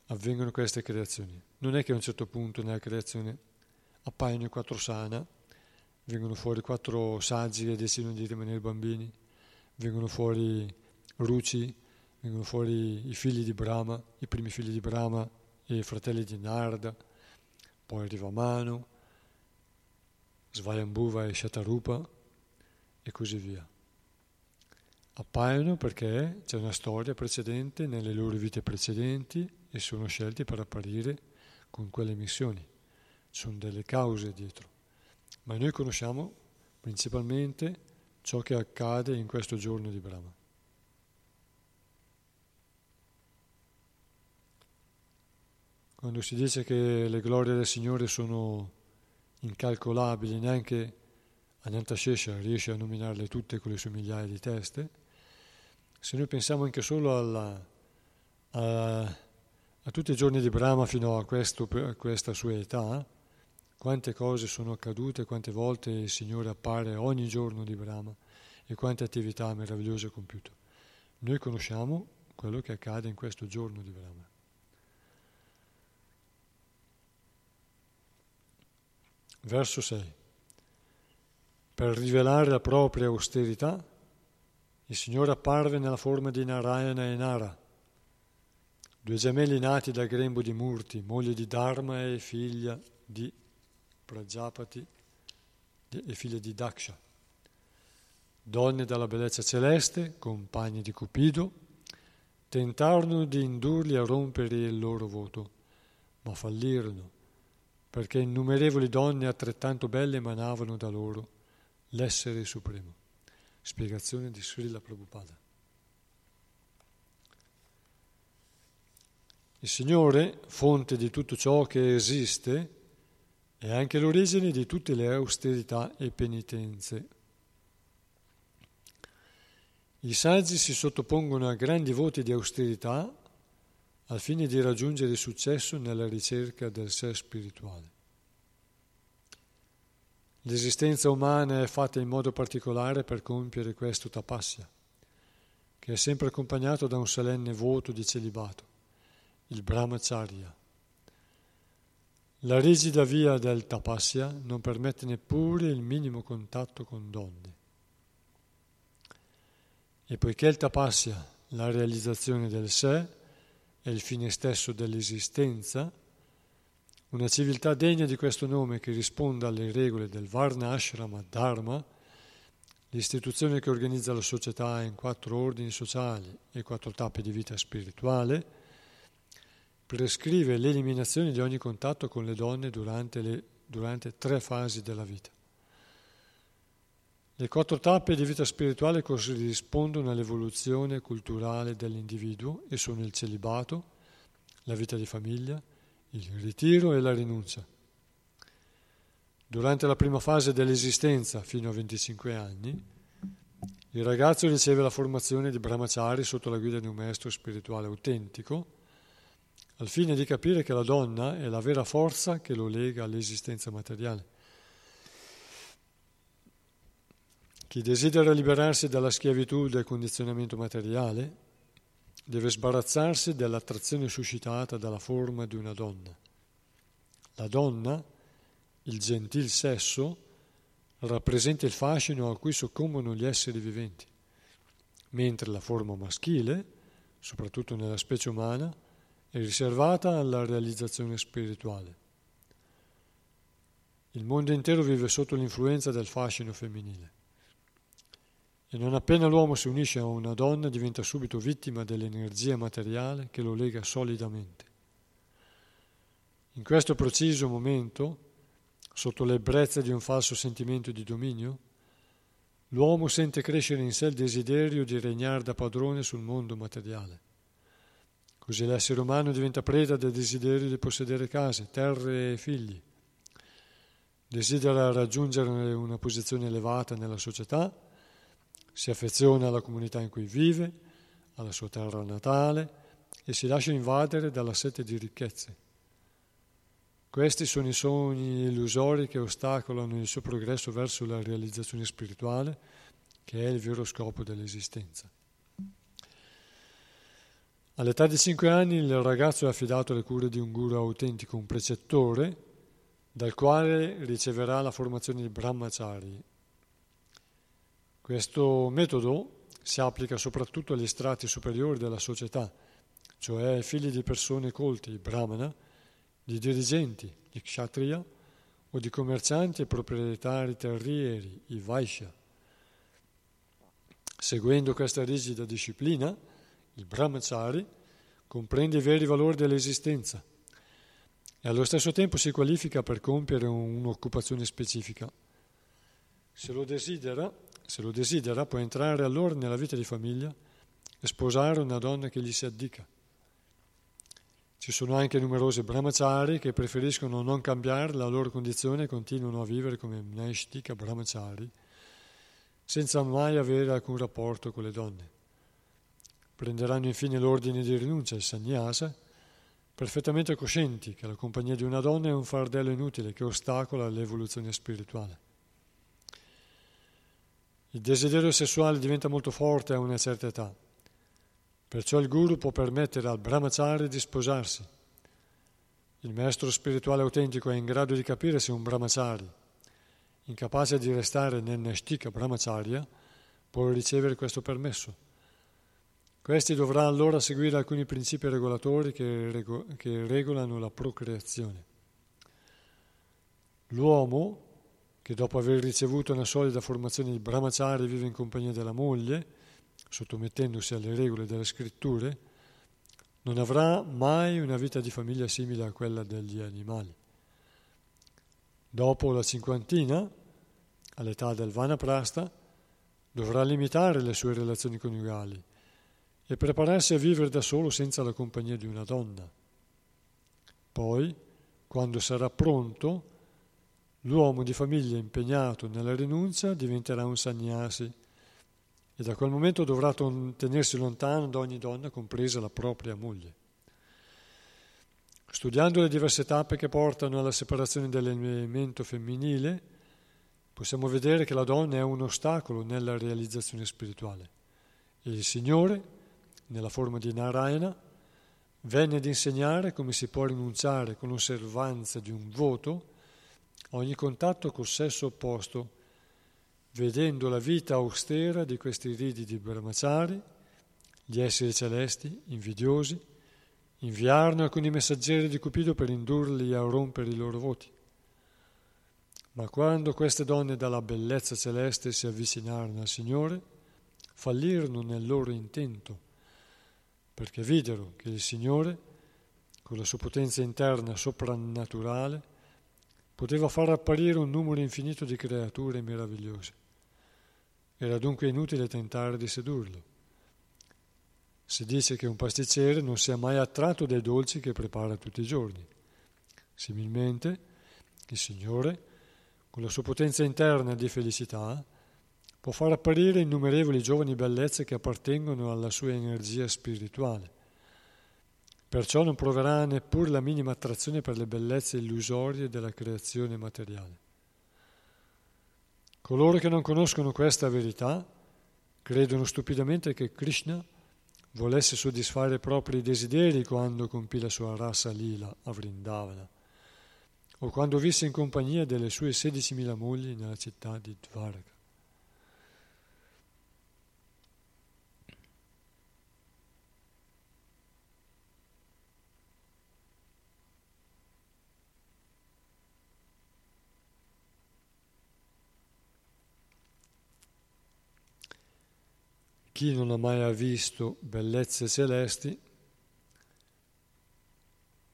avvengono queste creazioni. Non è che a un certo punto nella creazione appaiono i quattro sana, vengono fuori quattro saggi che decidono di rimanere bambini, vengono fuori Ruci, vengono fuori i figli di Brahma, i primi figli di Brahma e i fratelli di Narda, poi arriva Manu, Svayambhuva e Shatarupa e così via. Appaiono perché c'è una storia precedente nelle loro vite precedenti e sono scelti per apparire con quelle missioni. Ci sono delle cause dietro. Ma noi conosciamo principalmente ciò che accade in questo giorno di Brahma. Quando si dice che le glorie del Signore sono incalcolabili, neanche Anantashesha riesce a nominarle tutte con le sue migliaia di teste, se noi pensiamo anche solo alla, a, a, tutti i giorni di Brahma fino a, questo, a questa sua età, quante cose sono accadute, quante volte il Signore appare ogni giorno di Brahma e quante attività meravigliose ha compiuto. Noi conosciamo quello che accade in questo giorno di Brahma. Verso 6. Per rivelare la propria austerità, il Signore apparve nella forma di Narayana e Nara, due gemelli nati dal grembo di Murti, moglie di Dharma e figlia di Prajapati e figlia di Daksha. Donne dalla bellezza celeste, compagni di Cupido, tentarono di indurli a rompere il loro voto, ma fallirono perché innumerevoli donne altrettanto belle emanavano da loro l'essere supremo. Spiegazione di Srila Prabhupada. Il Signore, fonte di tutto ciò che esiste, è anche l'origine di tutte le austerità e penitenze. I saggi si sottopongono a grandi voti di austerità al fine di raggiungere successo nella ricerca del sé spirituale. L'esistenza umana è fatta in modo particolare per compiere questo tapasya, che è sempre accompagnato da un solenne voto di celibato, il brahmacharya. La rigida via del tapasya non permette neppure il minimo contatto con donne. E poiché il tapasya, la realizzazione del sé, è il fine stesso dell'esistenza, una civiltà degna di questo nome che risponda alle regole del Varna Ashrama Dharma, l'istituzione che organizza la società in quattro ordini sociali e quattro tappe di vita spirituale, prescrive l'eliminazione di ogni contatto con le donne durante, le, durante tre fasi della vita. Le quattro tappe di vita spirituale corrispondono all'evoluzione culturale dell'individuo e sono il celibato, la vita di famiglia, il ritiro e la rinuncia. Durante la prima fase dell'esistenza, fino a 25 anni, il ragazzo riceve la formazione di brahmachari sotto la guida di un maestro spirituale autentico, al fine di capire che la donna è la vera forza che lo lega all'esistenza materiale. Chi desidera liberarsi dalla schiavitù del condizionamento materiale deve sbarazzarsi dell'attrazione suscitata dalla forma di una donna. La donna, il gentil sesso, rappresenta il fascino a cui soccombono gli esseri viventi, mentre la forma maschile, soprattutto nella specie umana, è riservata alla realizzazione spirituale. Il mondo intero vive sotto l'influenza del fascino femminile e non appena l'uomo si unisce a una donna diventa subito vittima dell'energia materiale che lo lega solidamente. In questo preciso momento sotto l'ebbrezza di un falso sentimento di dominio, l'uomo sente crescere in sé il desiderio di regnare da padrone sul mondo materiale. Così l'essere umano diventa preda del desiderio di possedere case, terre e figli. Desidera raggiungere una posizione elevata nella società, si affeziona alla comunità in cui vive, alla sua terra natale e si lascia invadere dalla sete di ricchezze. Questi sono i sogni illusori che ostacolano il suo progresso verso la realizzazione spirituale, che è il vero scopo dell'esistenza. All'età di 5 anni il ragazzo è affidato alle cure di un guru autentico, un precettore, dal quale riceverà la formazione di brahmachari. Questo metodo si applica soprattutto agli strati superiori della società, cioè ai figli di persone colti, brahmana, di dirigenti, di kshatriya o di commercianti e proprietari terrieri, i vaishya. Seguendo questa rigida disciplina, il brahmachari comprende i veri valori dell'esistenza e allo stesso tempo si qualifica per compiere un'occupazione specifica. Se lo desidera, se lo desidera può entrare allora nella vita di famiglia e sposare una donna che gli si addica. Ci sono anche numerosi brahmachari che preferiscono non cambiare la loro condizione e continuano a vivere come naishtika brahmachari, senza mai avere alcun rapporto con le donne. Prenderanno infine l'ordine di rinuncia, il sannyasa, perfettamente coscienti che la compagnia di una donna è un fardello inutile che ostacola l'evoluzione spirituale. Il desiderio sessuale diventa molto forte a una certa età Perciò il guru può permettere al brahmachari di sposarsi. Il maestro spirituale autentico è in grado di capire se un brahmachari, incapace di restare nel nashtika brahmacharya, può ricevere questo permesso. Questi dovrà allora seguire alcuni principi regolatori che, rego- che regolano la procreazione. L'uomo, che dopo aver ricevuto una solida formazione di brahmachari vive in compagnia della moglie, sottomettendosi alle regole delle scritture, non avrà mai una vita di famiglia simile a quella degli animali. Dopo la cinquantina, all'età del Vanaprasta, dovrà limitare le sue relazioni coniugali e prepararsi a vivere da solo senza la compagnia di una donna. Poi, quando sarà pronto, l'uomo di famiglia impegnato nella rinuncia diventerà un sannyasi e da quel momento dovrà tenersi lontano da ogni donna, compresa la propria moglie. Studiando le diverse tappe che portano alla separazione dell'elemento femminile, possiamo vedere che la donna è un ostacolo nella realizzazione spirituale. Il Signore, nella forma di Narayana, venne ad insegnare come si può rinunciare con l'osservanza di un voto ogni contatto col sesso opposto vedendo la vita austera di questi ridi di brahmachari, gli esseri celesti, invidiosi, inviarono alcuni messaggeri di Cupido per indurli a rompere i loro voti. Ma quando queste donne dalla bellezza celeste si avvicinarono al Signore, fallirono nel loro intento, perché videro che il Signore, con la sua potenza interna soprannaturale, poteva far apparire un numero infinito di creature meravigliose. Era dunque inutile tentare di sedurlo. Si dice che un pasticcere non sia mai attratto dai dolci che prepara tutti i giorni. Similmente, il Signore, con la sua potenza interna di felicità, può far apparire innumerevoli giovani bellezze che appartengono alla sua energia spirituale. Perciò non proverà neppure la minima attrazione per le bellezze illusorie della creazione materiale. Coloro che non conoscono questa verità credono stupidamente che Krishna volesse soddisfare i propri desideri quando compì la sua rasa lila a Vrindavana o quando visse in compagnia delle sue 16.000 mogli nella città di Dvaraka. Chi non ha mai visto bellezze celesti,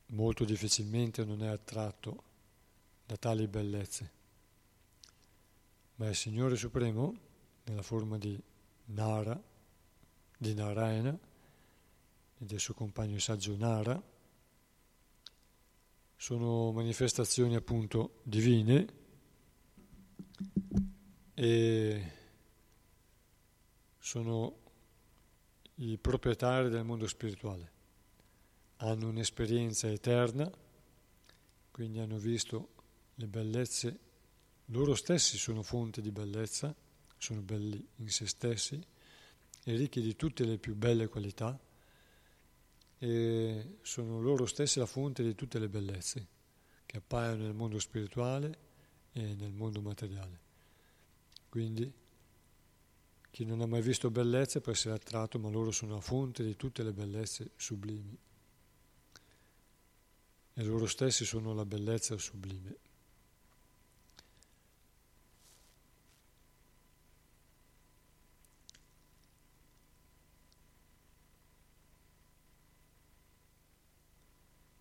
molto difficilmente non è attratto da tali bellezze. Ma il Signore Supremo, nella forma di Nara, di Narayana e del suo compagno saggio Nara, sono manifestazioni appunto divine e sono i proprietari del mondo spirituale, hanno un'esperienza eterna, quindi hanno visto le bellezze, loro stessi sono fonte di bellezza, sono belli in se stessi e ricchi di tutte le più belle qualità e sono loro stessi la fonte di tutte le bellezze che appaiono nel mondo spirituale e nel mondo materiale. Quindi chi non ha mai visto bellezze può essere attratto, ma loro sono la fonte di tutte le bellezze sublimi. E loro stessi sono la bellezza sublime.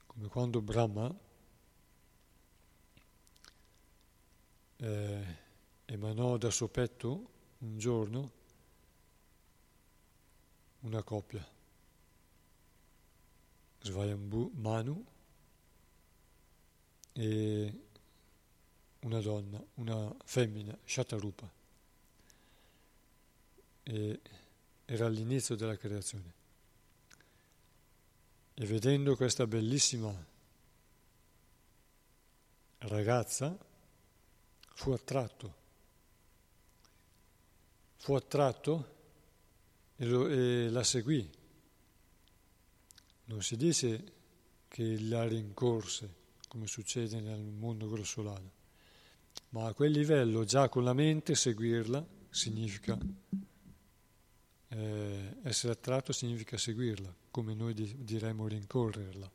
Come quando Brahma eh, emanò dal suo petto un giorno una coppia, Svayambhu Manu e una donna, una femmina, Shatarupa. E era all'inizio della creazione. E vedendo questa bellissima ragazza, fu attratto. Fu attratto e, lo, e la seguì. Non si dice che la rincorse, come succede nel mondo grossolano, ma a quel livello già con la mente seguirla significa eh, essere attratto significa seguirla, come noi di, diremmo rincorrerla.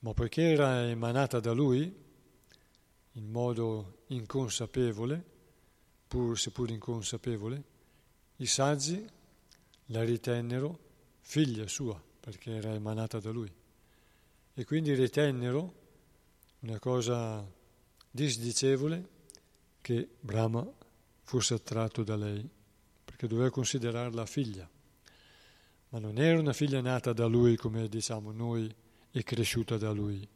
Ma poiché era emanata da lui in modo inconsapevole, pur seppur inconsapevole, i saggi la ritennero figlia sua, perché era emanata da lui. E quindi ritennero una cosa disdicevole che Brahma fosse attratto da lei, perché doveva considerarla figlia. Ma non era una figlia nata da lui, come diciamo noi, e cresciuta da lui.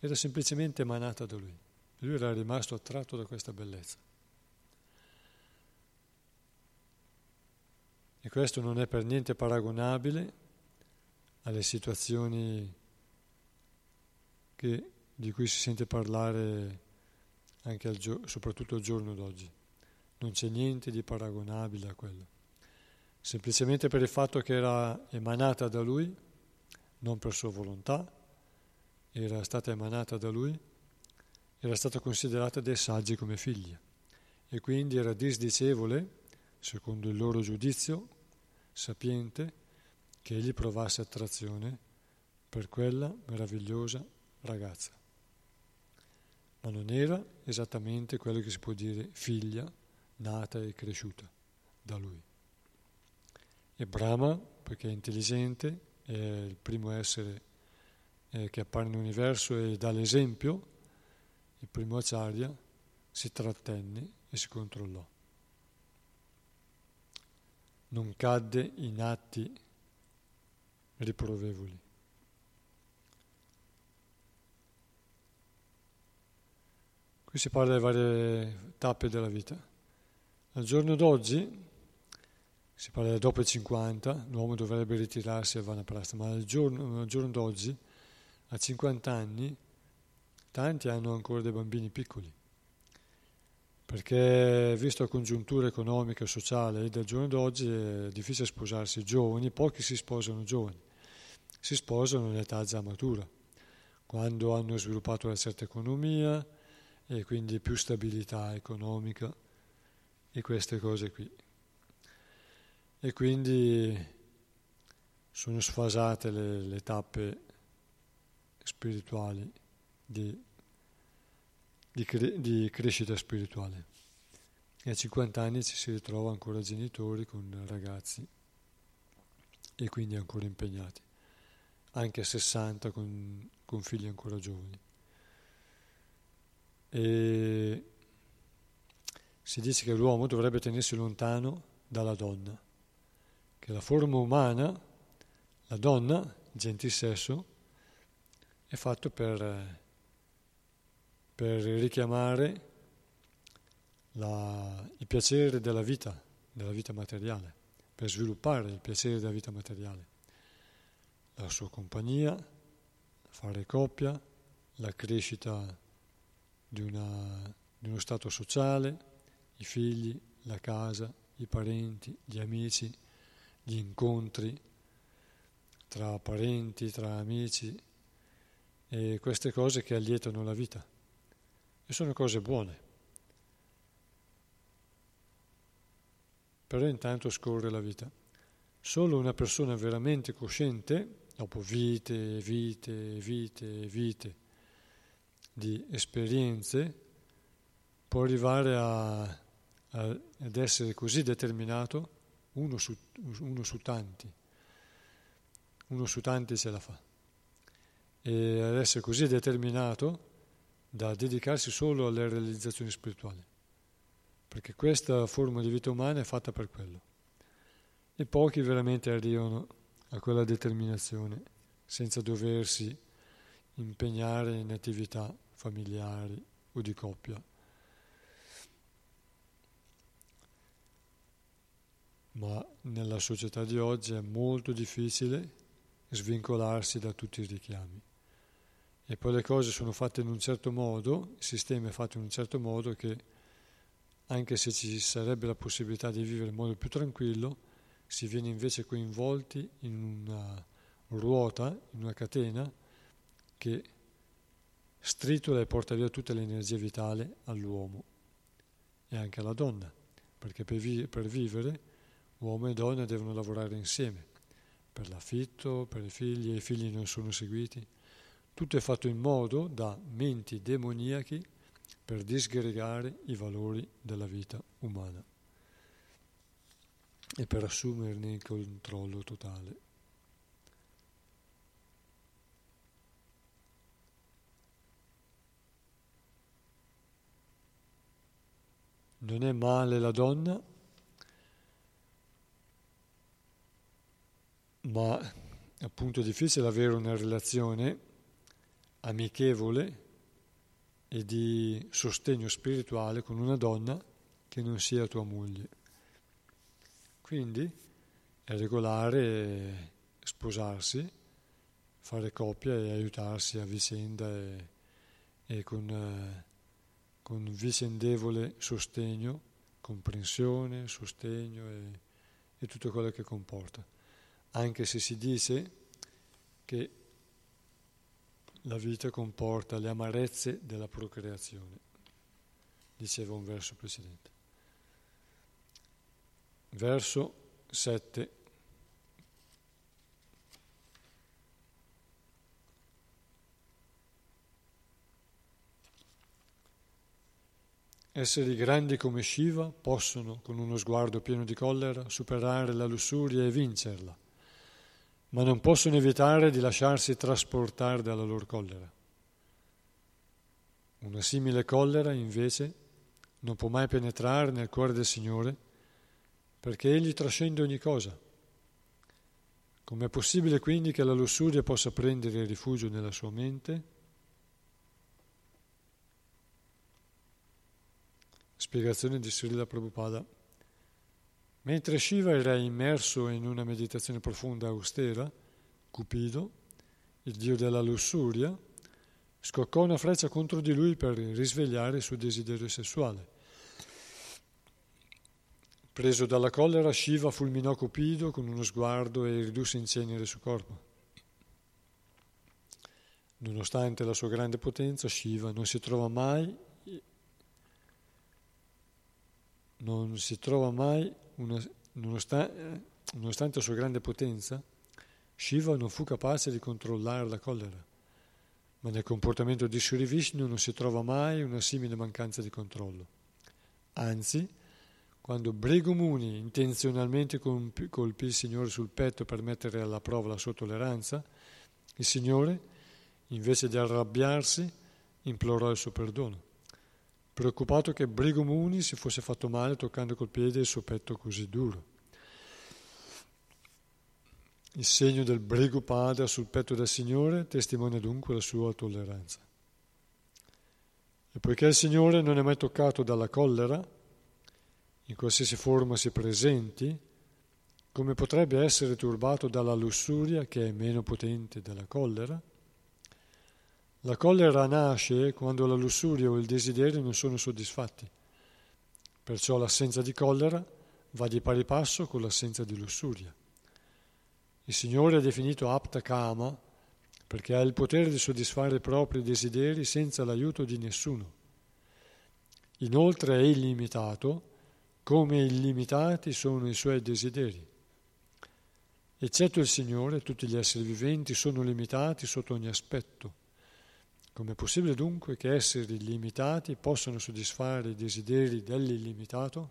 Era semplicemente emanata da lui. Lui era rimasto attratto da questa bellezza. E questo non è per niente paragonabile alle situazioni che, di cui si sente parlare anche al, soprattutto al giorno d'oggi. Non c'è niente di paragonabile a quello. Semplicemente per il fatto che era emanata da lui, non per sua volontà, era stata emanata da lui, era stata considerata dai saggi come figlia e quindi era disdicevole, secondo il loro giudizio, sapiente che egli provasse attrazione per quella meravigliosa ragazza. Ma non era esattamente quello che si può dire figlia nata e cresciuta da lui. E Brahma, perché è intelligente, è il primo essere eh, che appare nell'universo e dà l'esempio, il primo acharya si trattenne e si controllò. Non cadde in atti riprovevoli. Qui si parla delle varie tappe della vita. Al giorno d'oggi, si parla dopo i 50, l'uomo dovrebbe ritirarsi a Vanaprastha, ma al giorno, al giorno d'oggi, a 50 anni, tanti hanno ancora dei bambini piccoli perché visto la congiuntura economica e sociale del giorno d'oggi è difficile sposarsi giovani, pochi si sposano giovani, si sposano in età già matura, quando hanno sviluppato una certa economia e quindi più stabilità economica e queste cose qui. E quindi sono sfasate le, le tappe spirituali di di, cre- di crescita spirituale. E a 50 anni ci si ritrova ancora genitori con ragazzi e quindi ancora impegnati, anche a 60 con, con figli ancora giovani. E si dice che l'uomo dovrebbe tenersi lontano dalla donna, che la forma umana, la donna, il gentisesso, è fatto per per richiamare la, il piacere della vita, della vita materiale, per sviluppare il piacere della vita materiale, la sua compagnia, fare coppia, la crescita di, una, di uno stato sociale, i figli, la casa, i parenti, gli amici, gli incontri tra parenti, tra amici e queste cose che allietano la vita. E sono cose buone. Però intanto scorre la vita. Solo una persona veramente cosciente, dopo vite vite vite vite di esperienze, può arrivare a, a, ad essere così determinato, uno su, uno su tanti, uno su tanti ce la fa, e ad essere così determinato da dedicarsi solo alle realizzazioni spirituali, perché questa forma di vita umana è fatta per quello. E pochi veramente arrivano a quella determinazione senza doversi impegnare in attività familiari o di coppia. Ma nella società di oggi è molto difficile svincolarsi da tutti i richiami e poi le cose sono fatte in un certo modo, il sistema è fatto in un certo modo che anche se ci sarebbe la possibilità di vivere in modo più tranquillo, si viene invece coinvolti in una ruota, in una catena che stritola e porta via tutta l'energia vitale all'uomo e anche alla donna, perché per, vi- per vivere uomo e donna devono lavorare insieme, per l'affitto, per i figli, e i figli non sono seguiti tutto è fatto in modo da menti demoniache per disgregare i valori della vita umana e per assumerne il controllo totale. Non è male la donna, ma appunto è difficile avere una relazione amichevole e di sostegno spirituale con una donna che non sia tua moglie. Quindi è regolare sposarsi, fare coppia e aiutarsi a vicenda e, e con, eh, con, vicendevole sostegno, comprensione, sostegno e, e tutto quello che comporta. Anche se si dice che la vita comporta le amarezze della procreazione, diceva un verso precedente. Verso 7. Esseri grandi come Shiva possono, con uno sguardo pieno di collera, superare la lussuria e vincerla ma non possono evitare di lasciarsi trasportare dalla loro collera. Una simile collera, invece, non può mai penetrare nel cuore del Signore perché egli trascende ogni cosa. Com'è possibile quindi che la lussuria possa prendere rifugio nella sua mente? Spiegazione di Srila Prabhupada. Mentre Shiva era immerso in una meditazione profonda austera, Cupido, il dio della lussuria, scoccò una freccia contro di lui per risvegliare il suo desiderio sessuale. Preso dalla collera, Shiva fulminò Cupido con uno sguardo e ridusse in cenere il suo corpo. Nonostante la sua grande potenza, Shiva non si trova mai, non si trova mai nonostante, nonostante la sua grande potenza, Shiva non fu capace di controllare la collera, ma nel comportamento di Sri Vishnu non si trova mai una simile mancanza di controllo. Anzi, quando Brigumuni intenzionalmente colpì il Signore sul petto per mettere alla prova la sua tolleranza, il Signore, invece di arrabbiarsi, implorò il suo perdono, preoccupato che Brigumuni si fosse fatto male toccando col piede il suo petto così duro. Il segno del Brigupada sul petto del Signore testimonia dunque la sua tolleranza. E poiché il Signore non è mai toccato dalla collera, in qualsiasi forma si presenti, come potrebbe essere turbato dalla lussuria che è meno potente della collera? La collera nasce quando la lussuria o il desiderio non sono soddisfatti, perciò l'assenza di collera va di pari passo con l'assenza di lussuria. Il Signore è definito apta kama perché ha il potere di soddisfare i propri desideri senza l'aiuto di nessuno. Inoltre è illimitato come illimitati sono i suoi desideri. Eccetto il Signore, tutti gli esseri viventi sono limitati sotto ogni aspetto. Com'è possibile dunque che esseri limitati possano soddisfare i desideri dell'illimitato?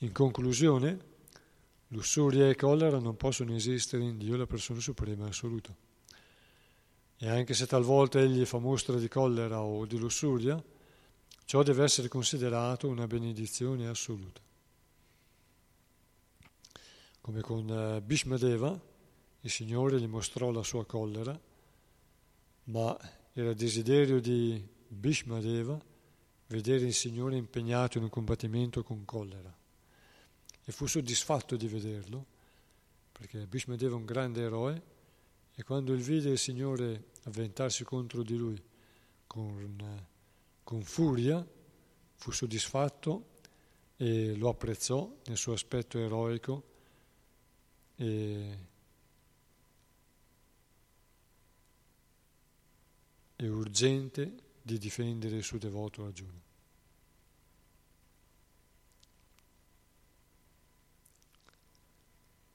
In conclusione, lussuria e collera non possono esistere in Dio, la persona suprema e assoluta. E anche se talvolta egli fa mostra di collera o di lussuria, Ciò deve essere considerato una benedizione assoluta. Come con eh, Bhishmadeva, il Signore gli mostrò la sua collera, ma era desiderio di Bhishmadeva vedere il Signore impegnato in un combattimento con collera. E fu soddisfatto di vederlo, perché Bhishmadeva è un grande eroe, e quando il vide il Signore avventarsi contro di lui con con furia, fu soddisfatto e lo apprezzò nel suo aspetto eroico e, e urgente di difendere il suo devoto Arjuna.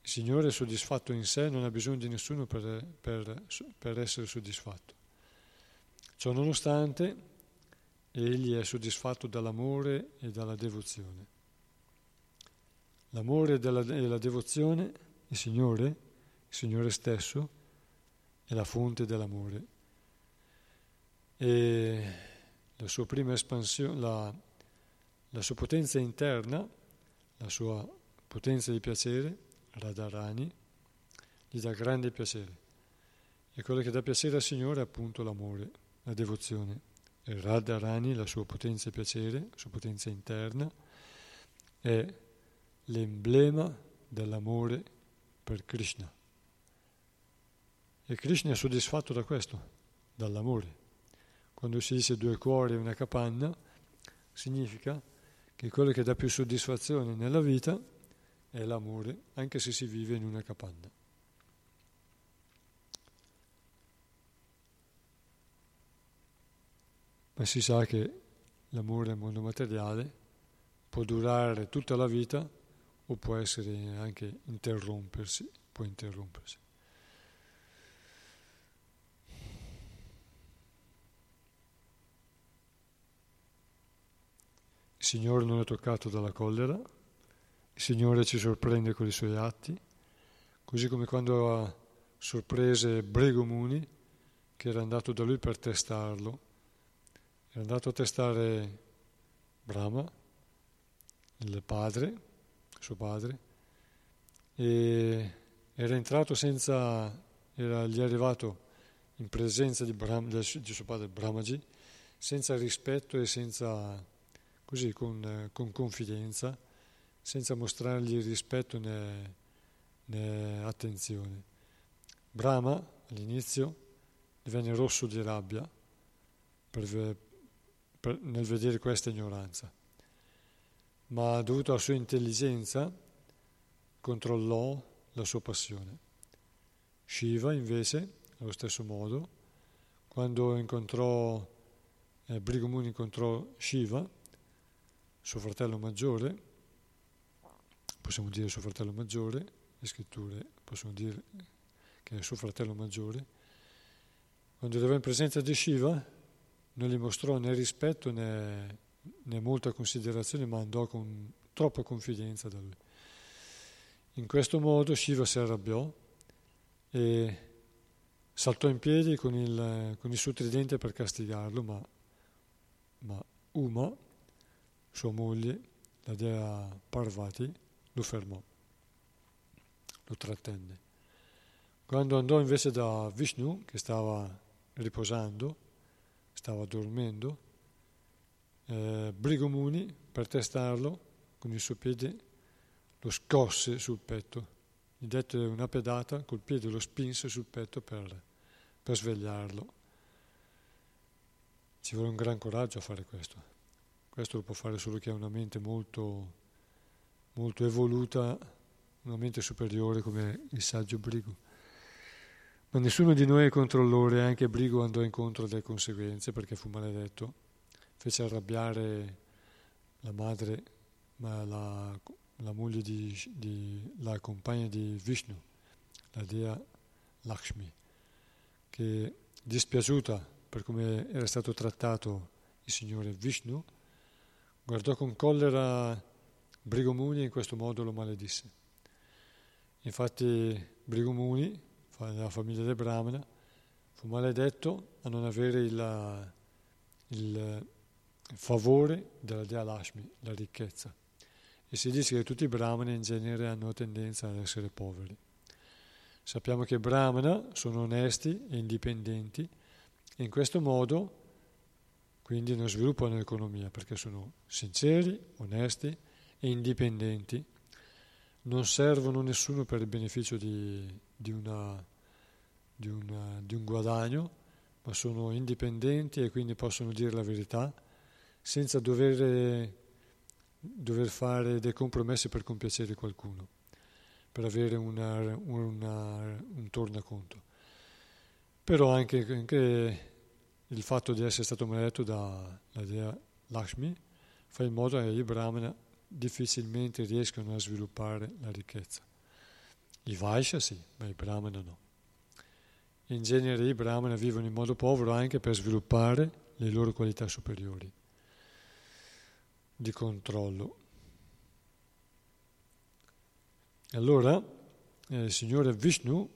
Il Signore è soddisfatto in sé, non ha bisogno di nessuno per, per, per essere soddisfatto. Ciò nonostante, egli è soddisfatto dall'amore e dalla devozione. L'amore della, e la devozione, il Signore, il Signore stesso, è la fonte dell'amore. E la sua prima espansione, la, la sua potenza interna, la sua potenza di piacere, Radharani, gli dà grande piacere. E quello che dà piacere al Signore è appunto l'amore, la devozione. Radharani, la sua potenza e piacere, la sua potenza interna, è l'emblema dell'amore per Krishna. E Krishna è soddisfatto da questo, dall'amore. Quando si dice due cuori e una capanna, significa che quello che dà più soddisfazione nella vita è l'amore, anche se si vive in una capanna. ma si sa che l'amore al mondo materiale può durare tutta la vita o può essere anche interrompersi, può interrompersi. Signore non è toccato dalla collera, il Signore ci sorprende con i suoi atti, così come quando sorprese Bregomuni, che era andato da lui per testarlo, è andato a testare Brahma, il padre, suo padre, e era entrato senza, era, gli è arrivato in presenza di, Brahm, di suo padre Brahmaji, senza rispetto e senza, così, con, con confidenza, senza mostrargli rispetto né, né attenzione. Brahma all'inizio divenne rosso di rabbia per, per, nel vedere questa ignoranza, ma dovuto alla sua intelligenza controllò la sua passione. Shiva invece, allo stesso modo, quando incontrò, eh, Brigomuni incontrò Shiva, suo fratello maggiore, possiamo dire suo fratello maggiore, le scritture possono dire che è suo fratello maggiore, quando era in presenza di Shiva non gli mostrò né rispetto né, né molta considerazione, ma andò con troppa confidenza da lui. In questo modo Shiva si arrabbiò e saltò in piedi con il, con il suo tridente per castigarlo, ma, ma Uma, sua moglie, la dea Parvati, lo fermò, lo trattenne. Quando andò invece da Vishnu, che stava riposando, stava dormendo, eh, Brigomuni, per testarlo, con il suo piede lo scosse sul petto, gli dette una pedata, col piede lo spinse sul petto per, per svegliarlo. Ci vuole un gran coraggio a fare questo. Questo lo può fare solo chi ha una mente molto, molto evoluta, una mente superiore come il saggio Brigo. Ma nessuno di noi è controllore, anche Brigo andò incontro alle conseguenze perché fu maledetto, fece arrabbiare la madre, ma la, la moglie di, di, la compagna di Vishnu, la dea Lakshmi, che dispiaciuta per come era stato trattato il signore Vishnu, guardò con collera Brigomuni e in questo modo lo maledisse. Infatti Brigomuni, della famiglia del Brahmana, fu maledetto a non avere il, il favore della dea Lakshmi, la ricchezza. E si dice che tutti i brahmani in genere hanno tendenza ad essere poveri. Sappiamo che brahmana sono onesti e indipendenti e in questo modo quindi non sviluppano l'economia perché sono sinceri, onesti e indipendenti, non servono nessuno per il beneficio di, di, una, di, una, di un guadagno, ma sono indipendenti e quindi possono dire la verità senza dover dover fare dei compromessi per compiacere qualcuno, per avere una, una, un tornaconto. Però anche, anche, il fatto di essere stato maledetto dalla dea Lakshmi fa in modo che i brahmana difficilmente riescano a sviluppare la ricchezza. I Vaishya sì, ma i brahmana no. In genere i brahmana vivono in modo povero anche per sviluppare le loro qualità superiori di controllo. Allora eh, il Signore Vishnu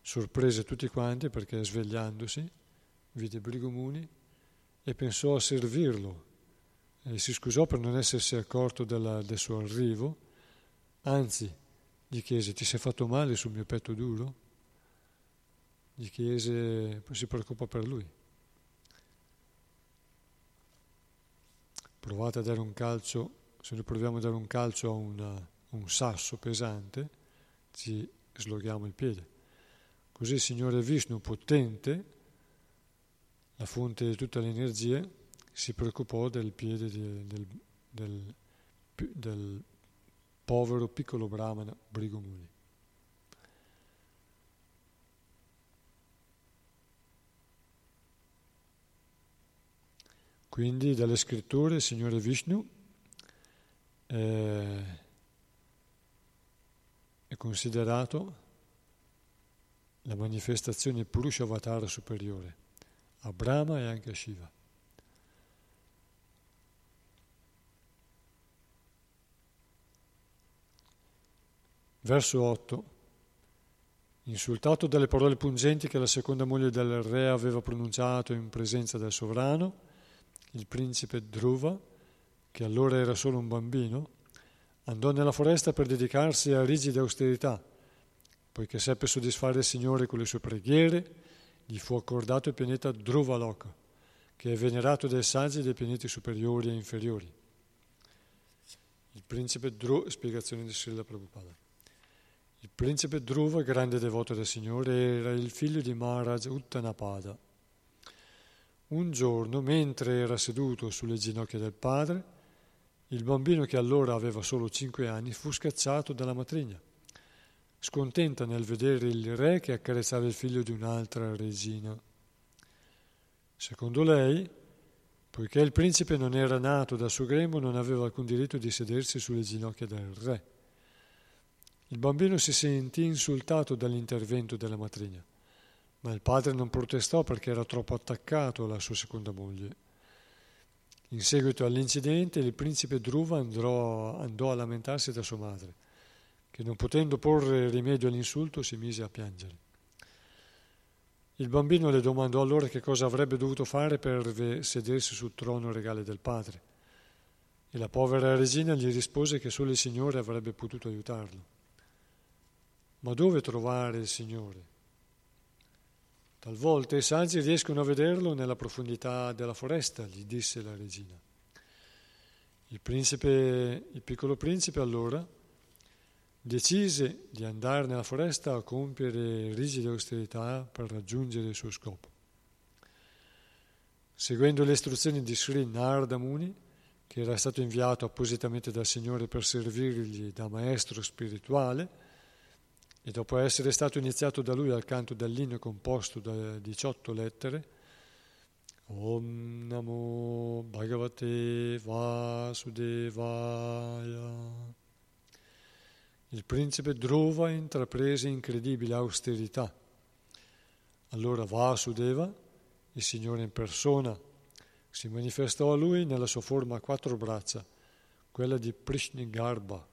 sorprese tutti quanti perché svegliandosi vide Brigomuni e pensò a servirlo. E si scusò per non essersi accorto della, del suo arrivo, anzi gli chiese ti sei fatto male sul mio petto duro? Gli chiese, si preoccupò per lui. provate a dare un calcio, se noi proviamo a dare un calcio a una, un sasso pesante, ci sloghiamo il piede. Così il Signore Vishnu, potente, la fonte di tutte le energie, si preoccupò del piede di, del, del, del povero piccolo brahmana Brigomuni. Quindi dalle scritture il Signore Vishnu eh, è considerato la manifestazione Purusha Avatara superiore a Brahma e anche a Shiva. Verso 8. Insultato dalle parole pungenti che la seconda moglie del re aveva pronunciato in presenza del sovrano, il principe Dhruva, che allora era solo un bambino, andò nella foresta per dedicarsi a rigide austerità, poiché seppe soddisfare il Signore con le sue preghiere, gli fu accordato il pianeta Dhruvaloka, che è venerato dai saggi dei pianeti superiori e inferiori. Il principe Dhruva, spiegazione di Srila Prabhupada. Il principe Dhruva, grande devoto del Signore, era il figlio di Maharaj Uttanapada. Un giorno, mentre era seduto sulle ginocchia del padre, il bambino che allora aveva solo cinque anni fu scacciato dalla matrigna, scontenta nel vedere il re che accarezzava il figlio di un'altra regina. Secondo lei, poiché il principe non era nato dal suo grembo, non aveva alcun diritto di sedersi sulle ginocchia del re. Il bambino si sentì insultato dall'intervento della matrigna, ma il padre non protestò perché era troppo attaccato alla sua seconda moglie. In seguito all'incidente il principe andrò, andò a lamentarsi da sua madre, che non potendo porre rimedio all'insulto si mise a piangere. Il bambino le domandò allora che cosa avrebbe dovuto fare per sedersi sul trono regale del padre e la povera regina gli rispose che solo il Signore avrebbe potuto aiutarlo. Ma dove trovare il Signore? Talvolta i saggi riescono a vederlo nella profondità della foresta, gli disse la regina. Il, principe, il piccolo principe allora decise di andare nella foresta a compiere rigide austerità per raggiungere il suo scopo. Seguendo le istruzioni di Sri Narada Muni, che era stato inviato appositamente dal Signore per servirgli da maestro spirituale, e dopo essere stato iniziato da lui al canto dell'inno composto da 18 lettere, Om Namo Bhagavate Vasudevaya. Il principe Dhruva intraprese incredibile austerità. Allora Vasudeva, il Signore in persona, si manifestò a lui nella sua forma a quattro braccia, quella di Prishnigarbha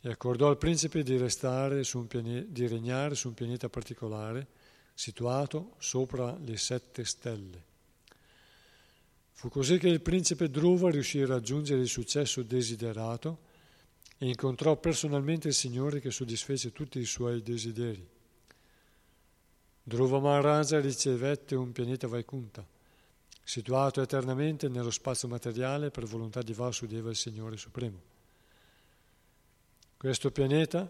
e accordò al principe di, pianeta, di regnare su un pianeta particolare situato sopra le sette stelle. Fu così che il principe Dhruva riuscì a raggiungere il successo desiderato e incontrò personalmente il Signore che soddisfece tutti i suoi desideri. Dhruva Maharaja ricevette un pianeta Vaikunta, situato eternamente nello spazio materiale per volontà di Vasudeva, il Signore Supremo. Questo pianeta,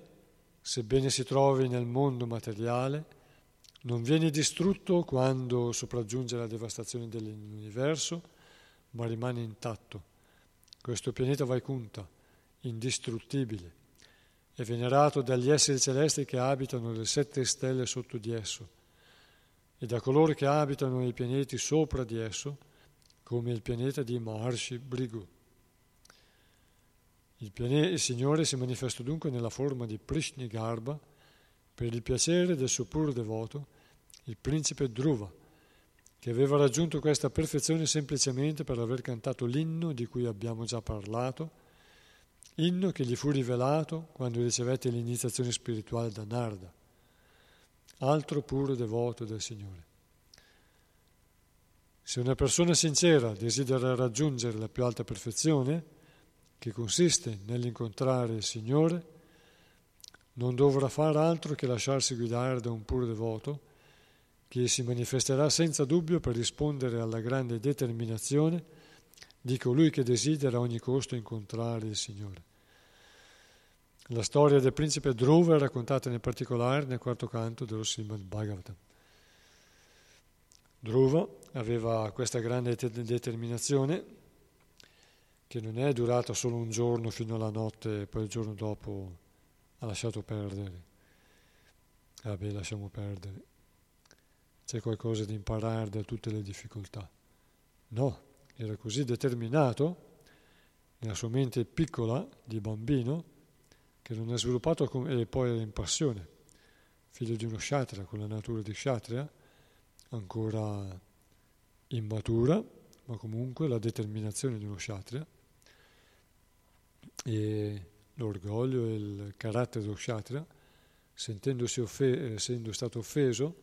sebbene si trovi nel mondo materiale, non viene distrutto quando sopraggiunge la devastazione dell'universo, ma rimane intatto. Questo pianeta Vaikunta, indistruttibile, è venerato dagli esseri celesti che abitano le sette stelle sotto di esso e da coloro che abitano i pianeti sopra di esso, come il pianeta di Maharshi Brigu. Il, pianeta, il Signore si manifestò dunque nella forma di Prishni Garba per il piacere del suo puro devoto, il principe Dhruva, che aveva raggiunto questa perfezione semplicemente per aver cantato l'inno di cui abbiamo già parlato, inno che gli fu rivelato quando ricevette l'iniziazione spirituale da Narda, altro puro devoto del Signore. Se una persona sincera desidera raggiungere la più alta perfezione, che consiste nell'incontrare il Signore, non dovrà fare altro che lasciarsi guidare da un puro devoto che si manifesterà senza dubbio per rispondere alla grande determinazione di colui che desidera a ogni costo incontrare il Signore. La storia del principe Dhruva è raccontata in particolare nel quarto canto dello Srimad Bhagavatam. Dhruva aveva questa grande determinazione che non è durata solo un giorno fino alla notte e poi il giorno dopo ha lasciato perdere. Vabbè, lasciamo perdere. C'è qualcosa da imparare da tutte le difficoltà. No, era così determinato nella sua mente piccola di bambino che non è sviluppato e poi era in passione, figlio di uno kshatriya con la natura di kshatriya, ancora immatura, ma comunque la determinazione di uno kshatriya e l'orgoglio e il carattere dello kshatriya, sentendosi offe- essendo stato offeso,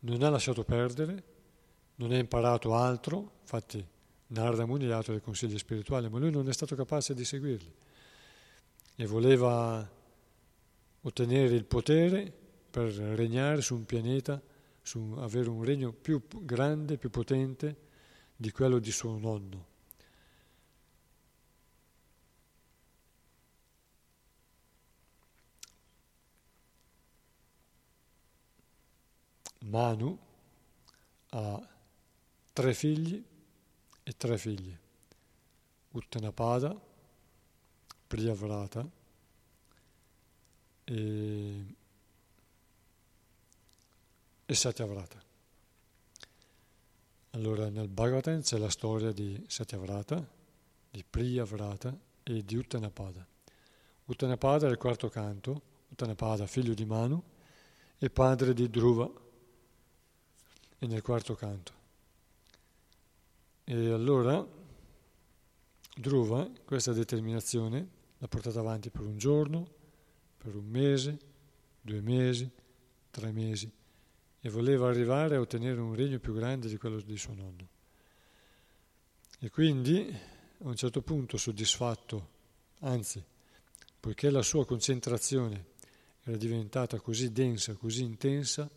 non ha lasciato perdere, non ha imparato altro, infatti Narada Muni gli ha dato dei consigli spirituali, ma lui non è stato capace di seguirli. E voleva ottenere il potere per regnare su un pianeta, su avere un regno più grande, più potente di quello di suo nonno. Manu ha tre figli e tre figlie, Uttanapada, Priyavrata e, e Satyavrata. Allora nel Bhagavatam c'è la storia di Satyavrata, di Priyavrata e di Uttanapada. Uttanapada è il quarto canto, Uttanapada figlio di Manu e padre di Dhruva, e nel quarto canto. E allora Dhruva questa determinazione l'ha portata avanti per un giorno, per un mese, due mesi, tre mesi e voleva arrivare a ottenere un regno più grande di quello di suo nonno. E quindi a un certo punto soddisfatto, anzi, poiché la sua concentrazione era diventata così densa, così intensa,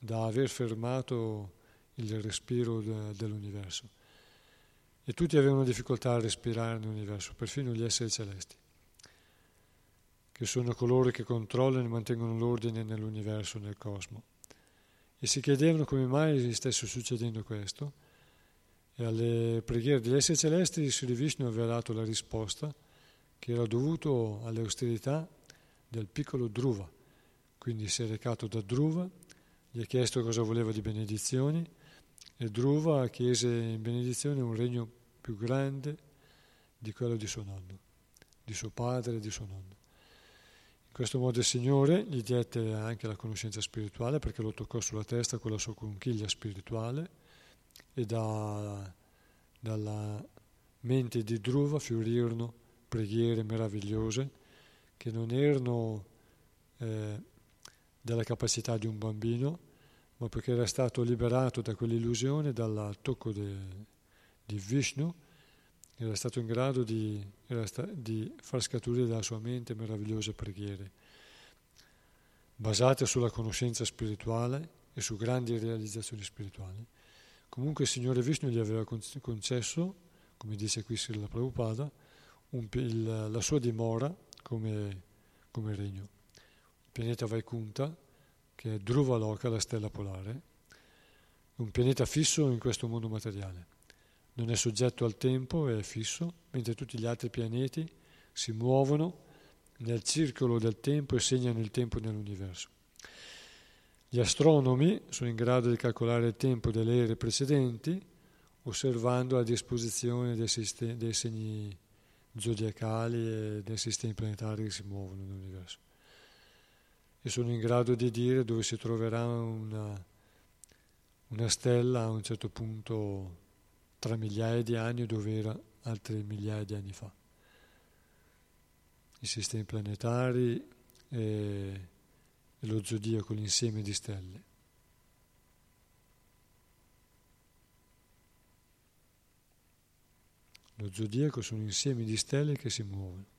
da aver fermato il respiro de, dell'universo. E tutti avevano difficoltà a respirare nell'universo, perfino gli esseri celesti, che sono coloro che controllano e mantengono l'ordine nell'universo, nel cosmo. E si chiedevano come mai stesse succedendo questo. E alle preghiere degli esseri celesti Sri Vishnu aveva dato la risposta che era dovuto alle austerità del piccolo Dhruva. Quindi si è recato da Dhruva gli ha chiesto cosa voleva di benedizioni e Dhruva chiese in benedizione un regno più grande di quello di suo nonno, di suo padre e di suo nonno. Questo modo il Signore gli diede anche la conoscenza spirituale perché lo toccò sulla testa con la sua conchiglia spirituale e da, dalla mente di Dhruva fiorirono preghiere meravigliose che non erano eh, della capacità di un bambino, ma perché era stato liberato da quell'illusione dal tocco de, di Vishnu, era stato in grado di, sta, di far scaturire dalla sua mente meravigliose preghiere, basate sulla conoscenza spirituale e su grandi realizzazioni spirituali. Comunque il Signore Vishnu gli aveva concesso, come dice qui Srila Prabhupada, un, il, la sua dimora come, come regno pianeta Vaikunta, che è Dhruva Loka, la stella polare, un pianeta fisso in questo mondo materiale. Non è soggetto al tempo, è fisso, mentre tutti gli altri pianeti si muovono nel circolo del tempo e segnano il tempo nell'universo. Gli astronomi sono in grado di calcolare il tempo delle ere precedenti osservando la disposizione dei, sistemi, dei segni zodiacali e dei sistemi planetari che si muovono nell'universo e sono in grado di dire dove si troverà una, una stella a un certo punto tra migliaia di anni dove era altre migliaia di anni fa. I sistemi planetari e lo zodiaco, l'insieme di stelle. Lo zodiaco sono insiemi di stelle che si muovono.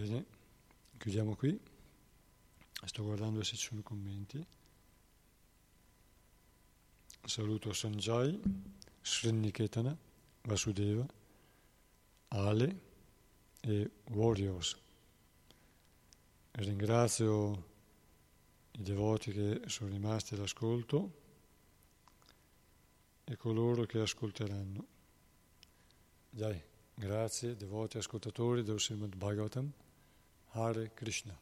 Bene, chiudiamo qui. Sto guardando se ci sono commenti. Saluto Sanjay, Sriniketana, Vasudeva, Ale e Warriors. Ringrazio i devoti che sono rimasti all'ascolto e coloro che ascolteranno. Dai, grazie devoti ascoltatori del Srimad Bhagavatam. Hare Krishna.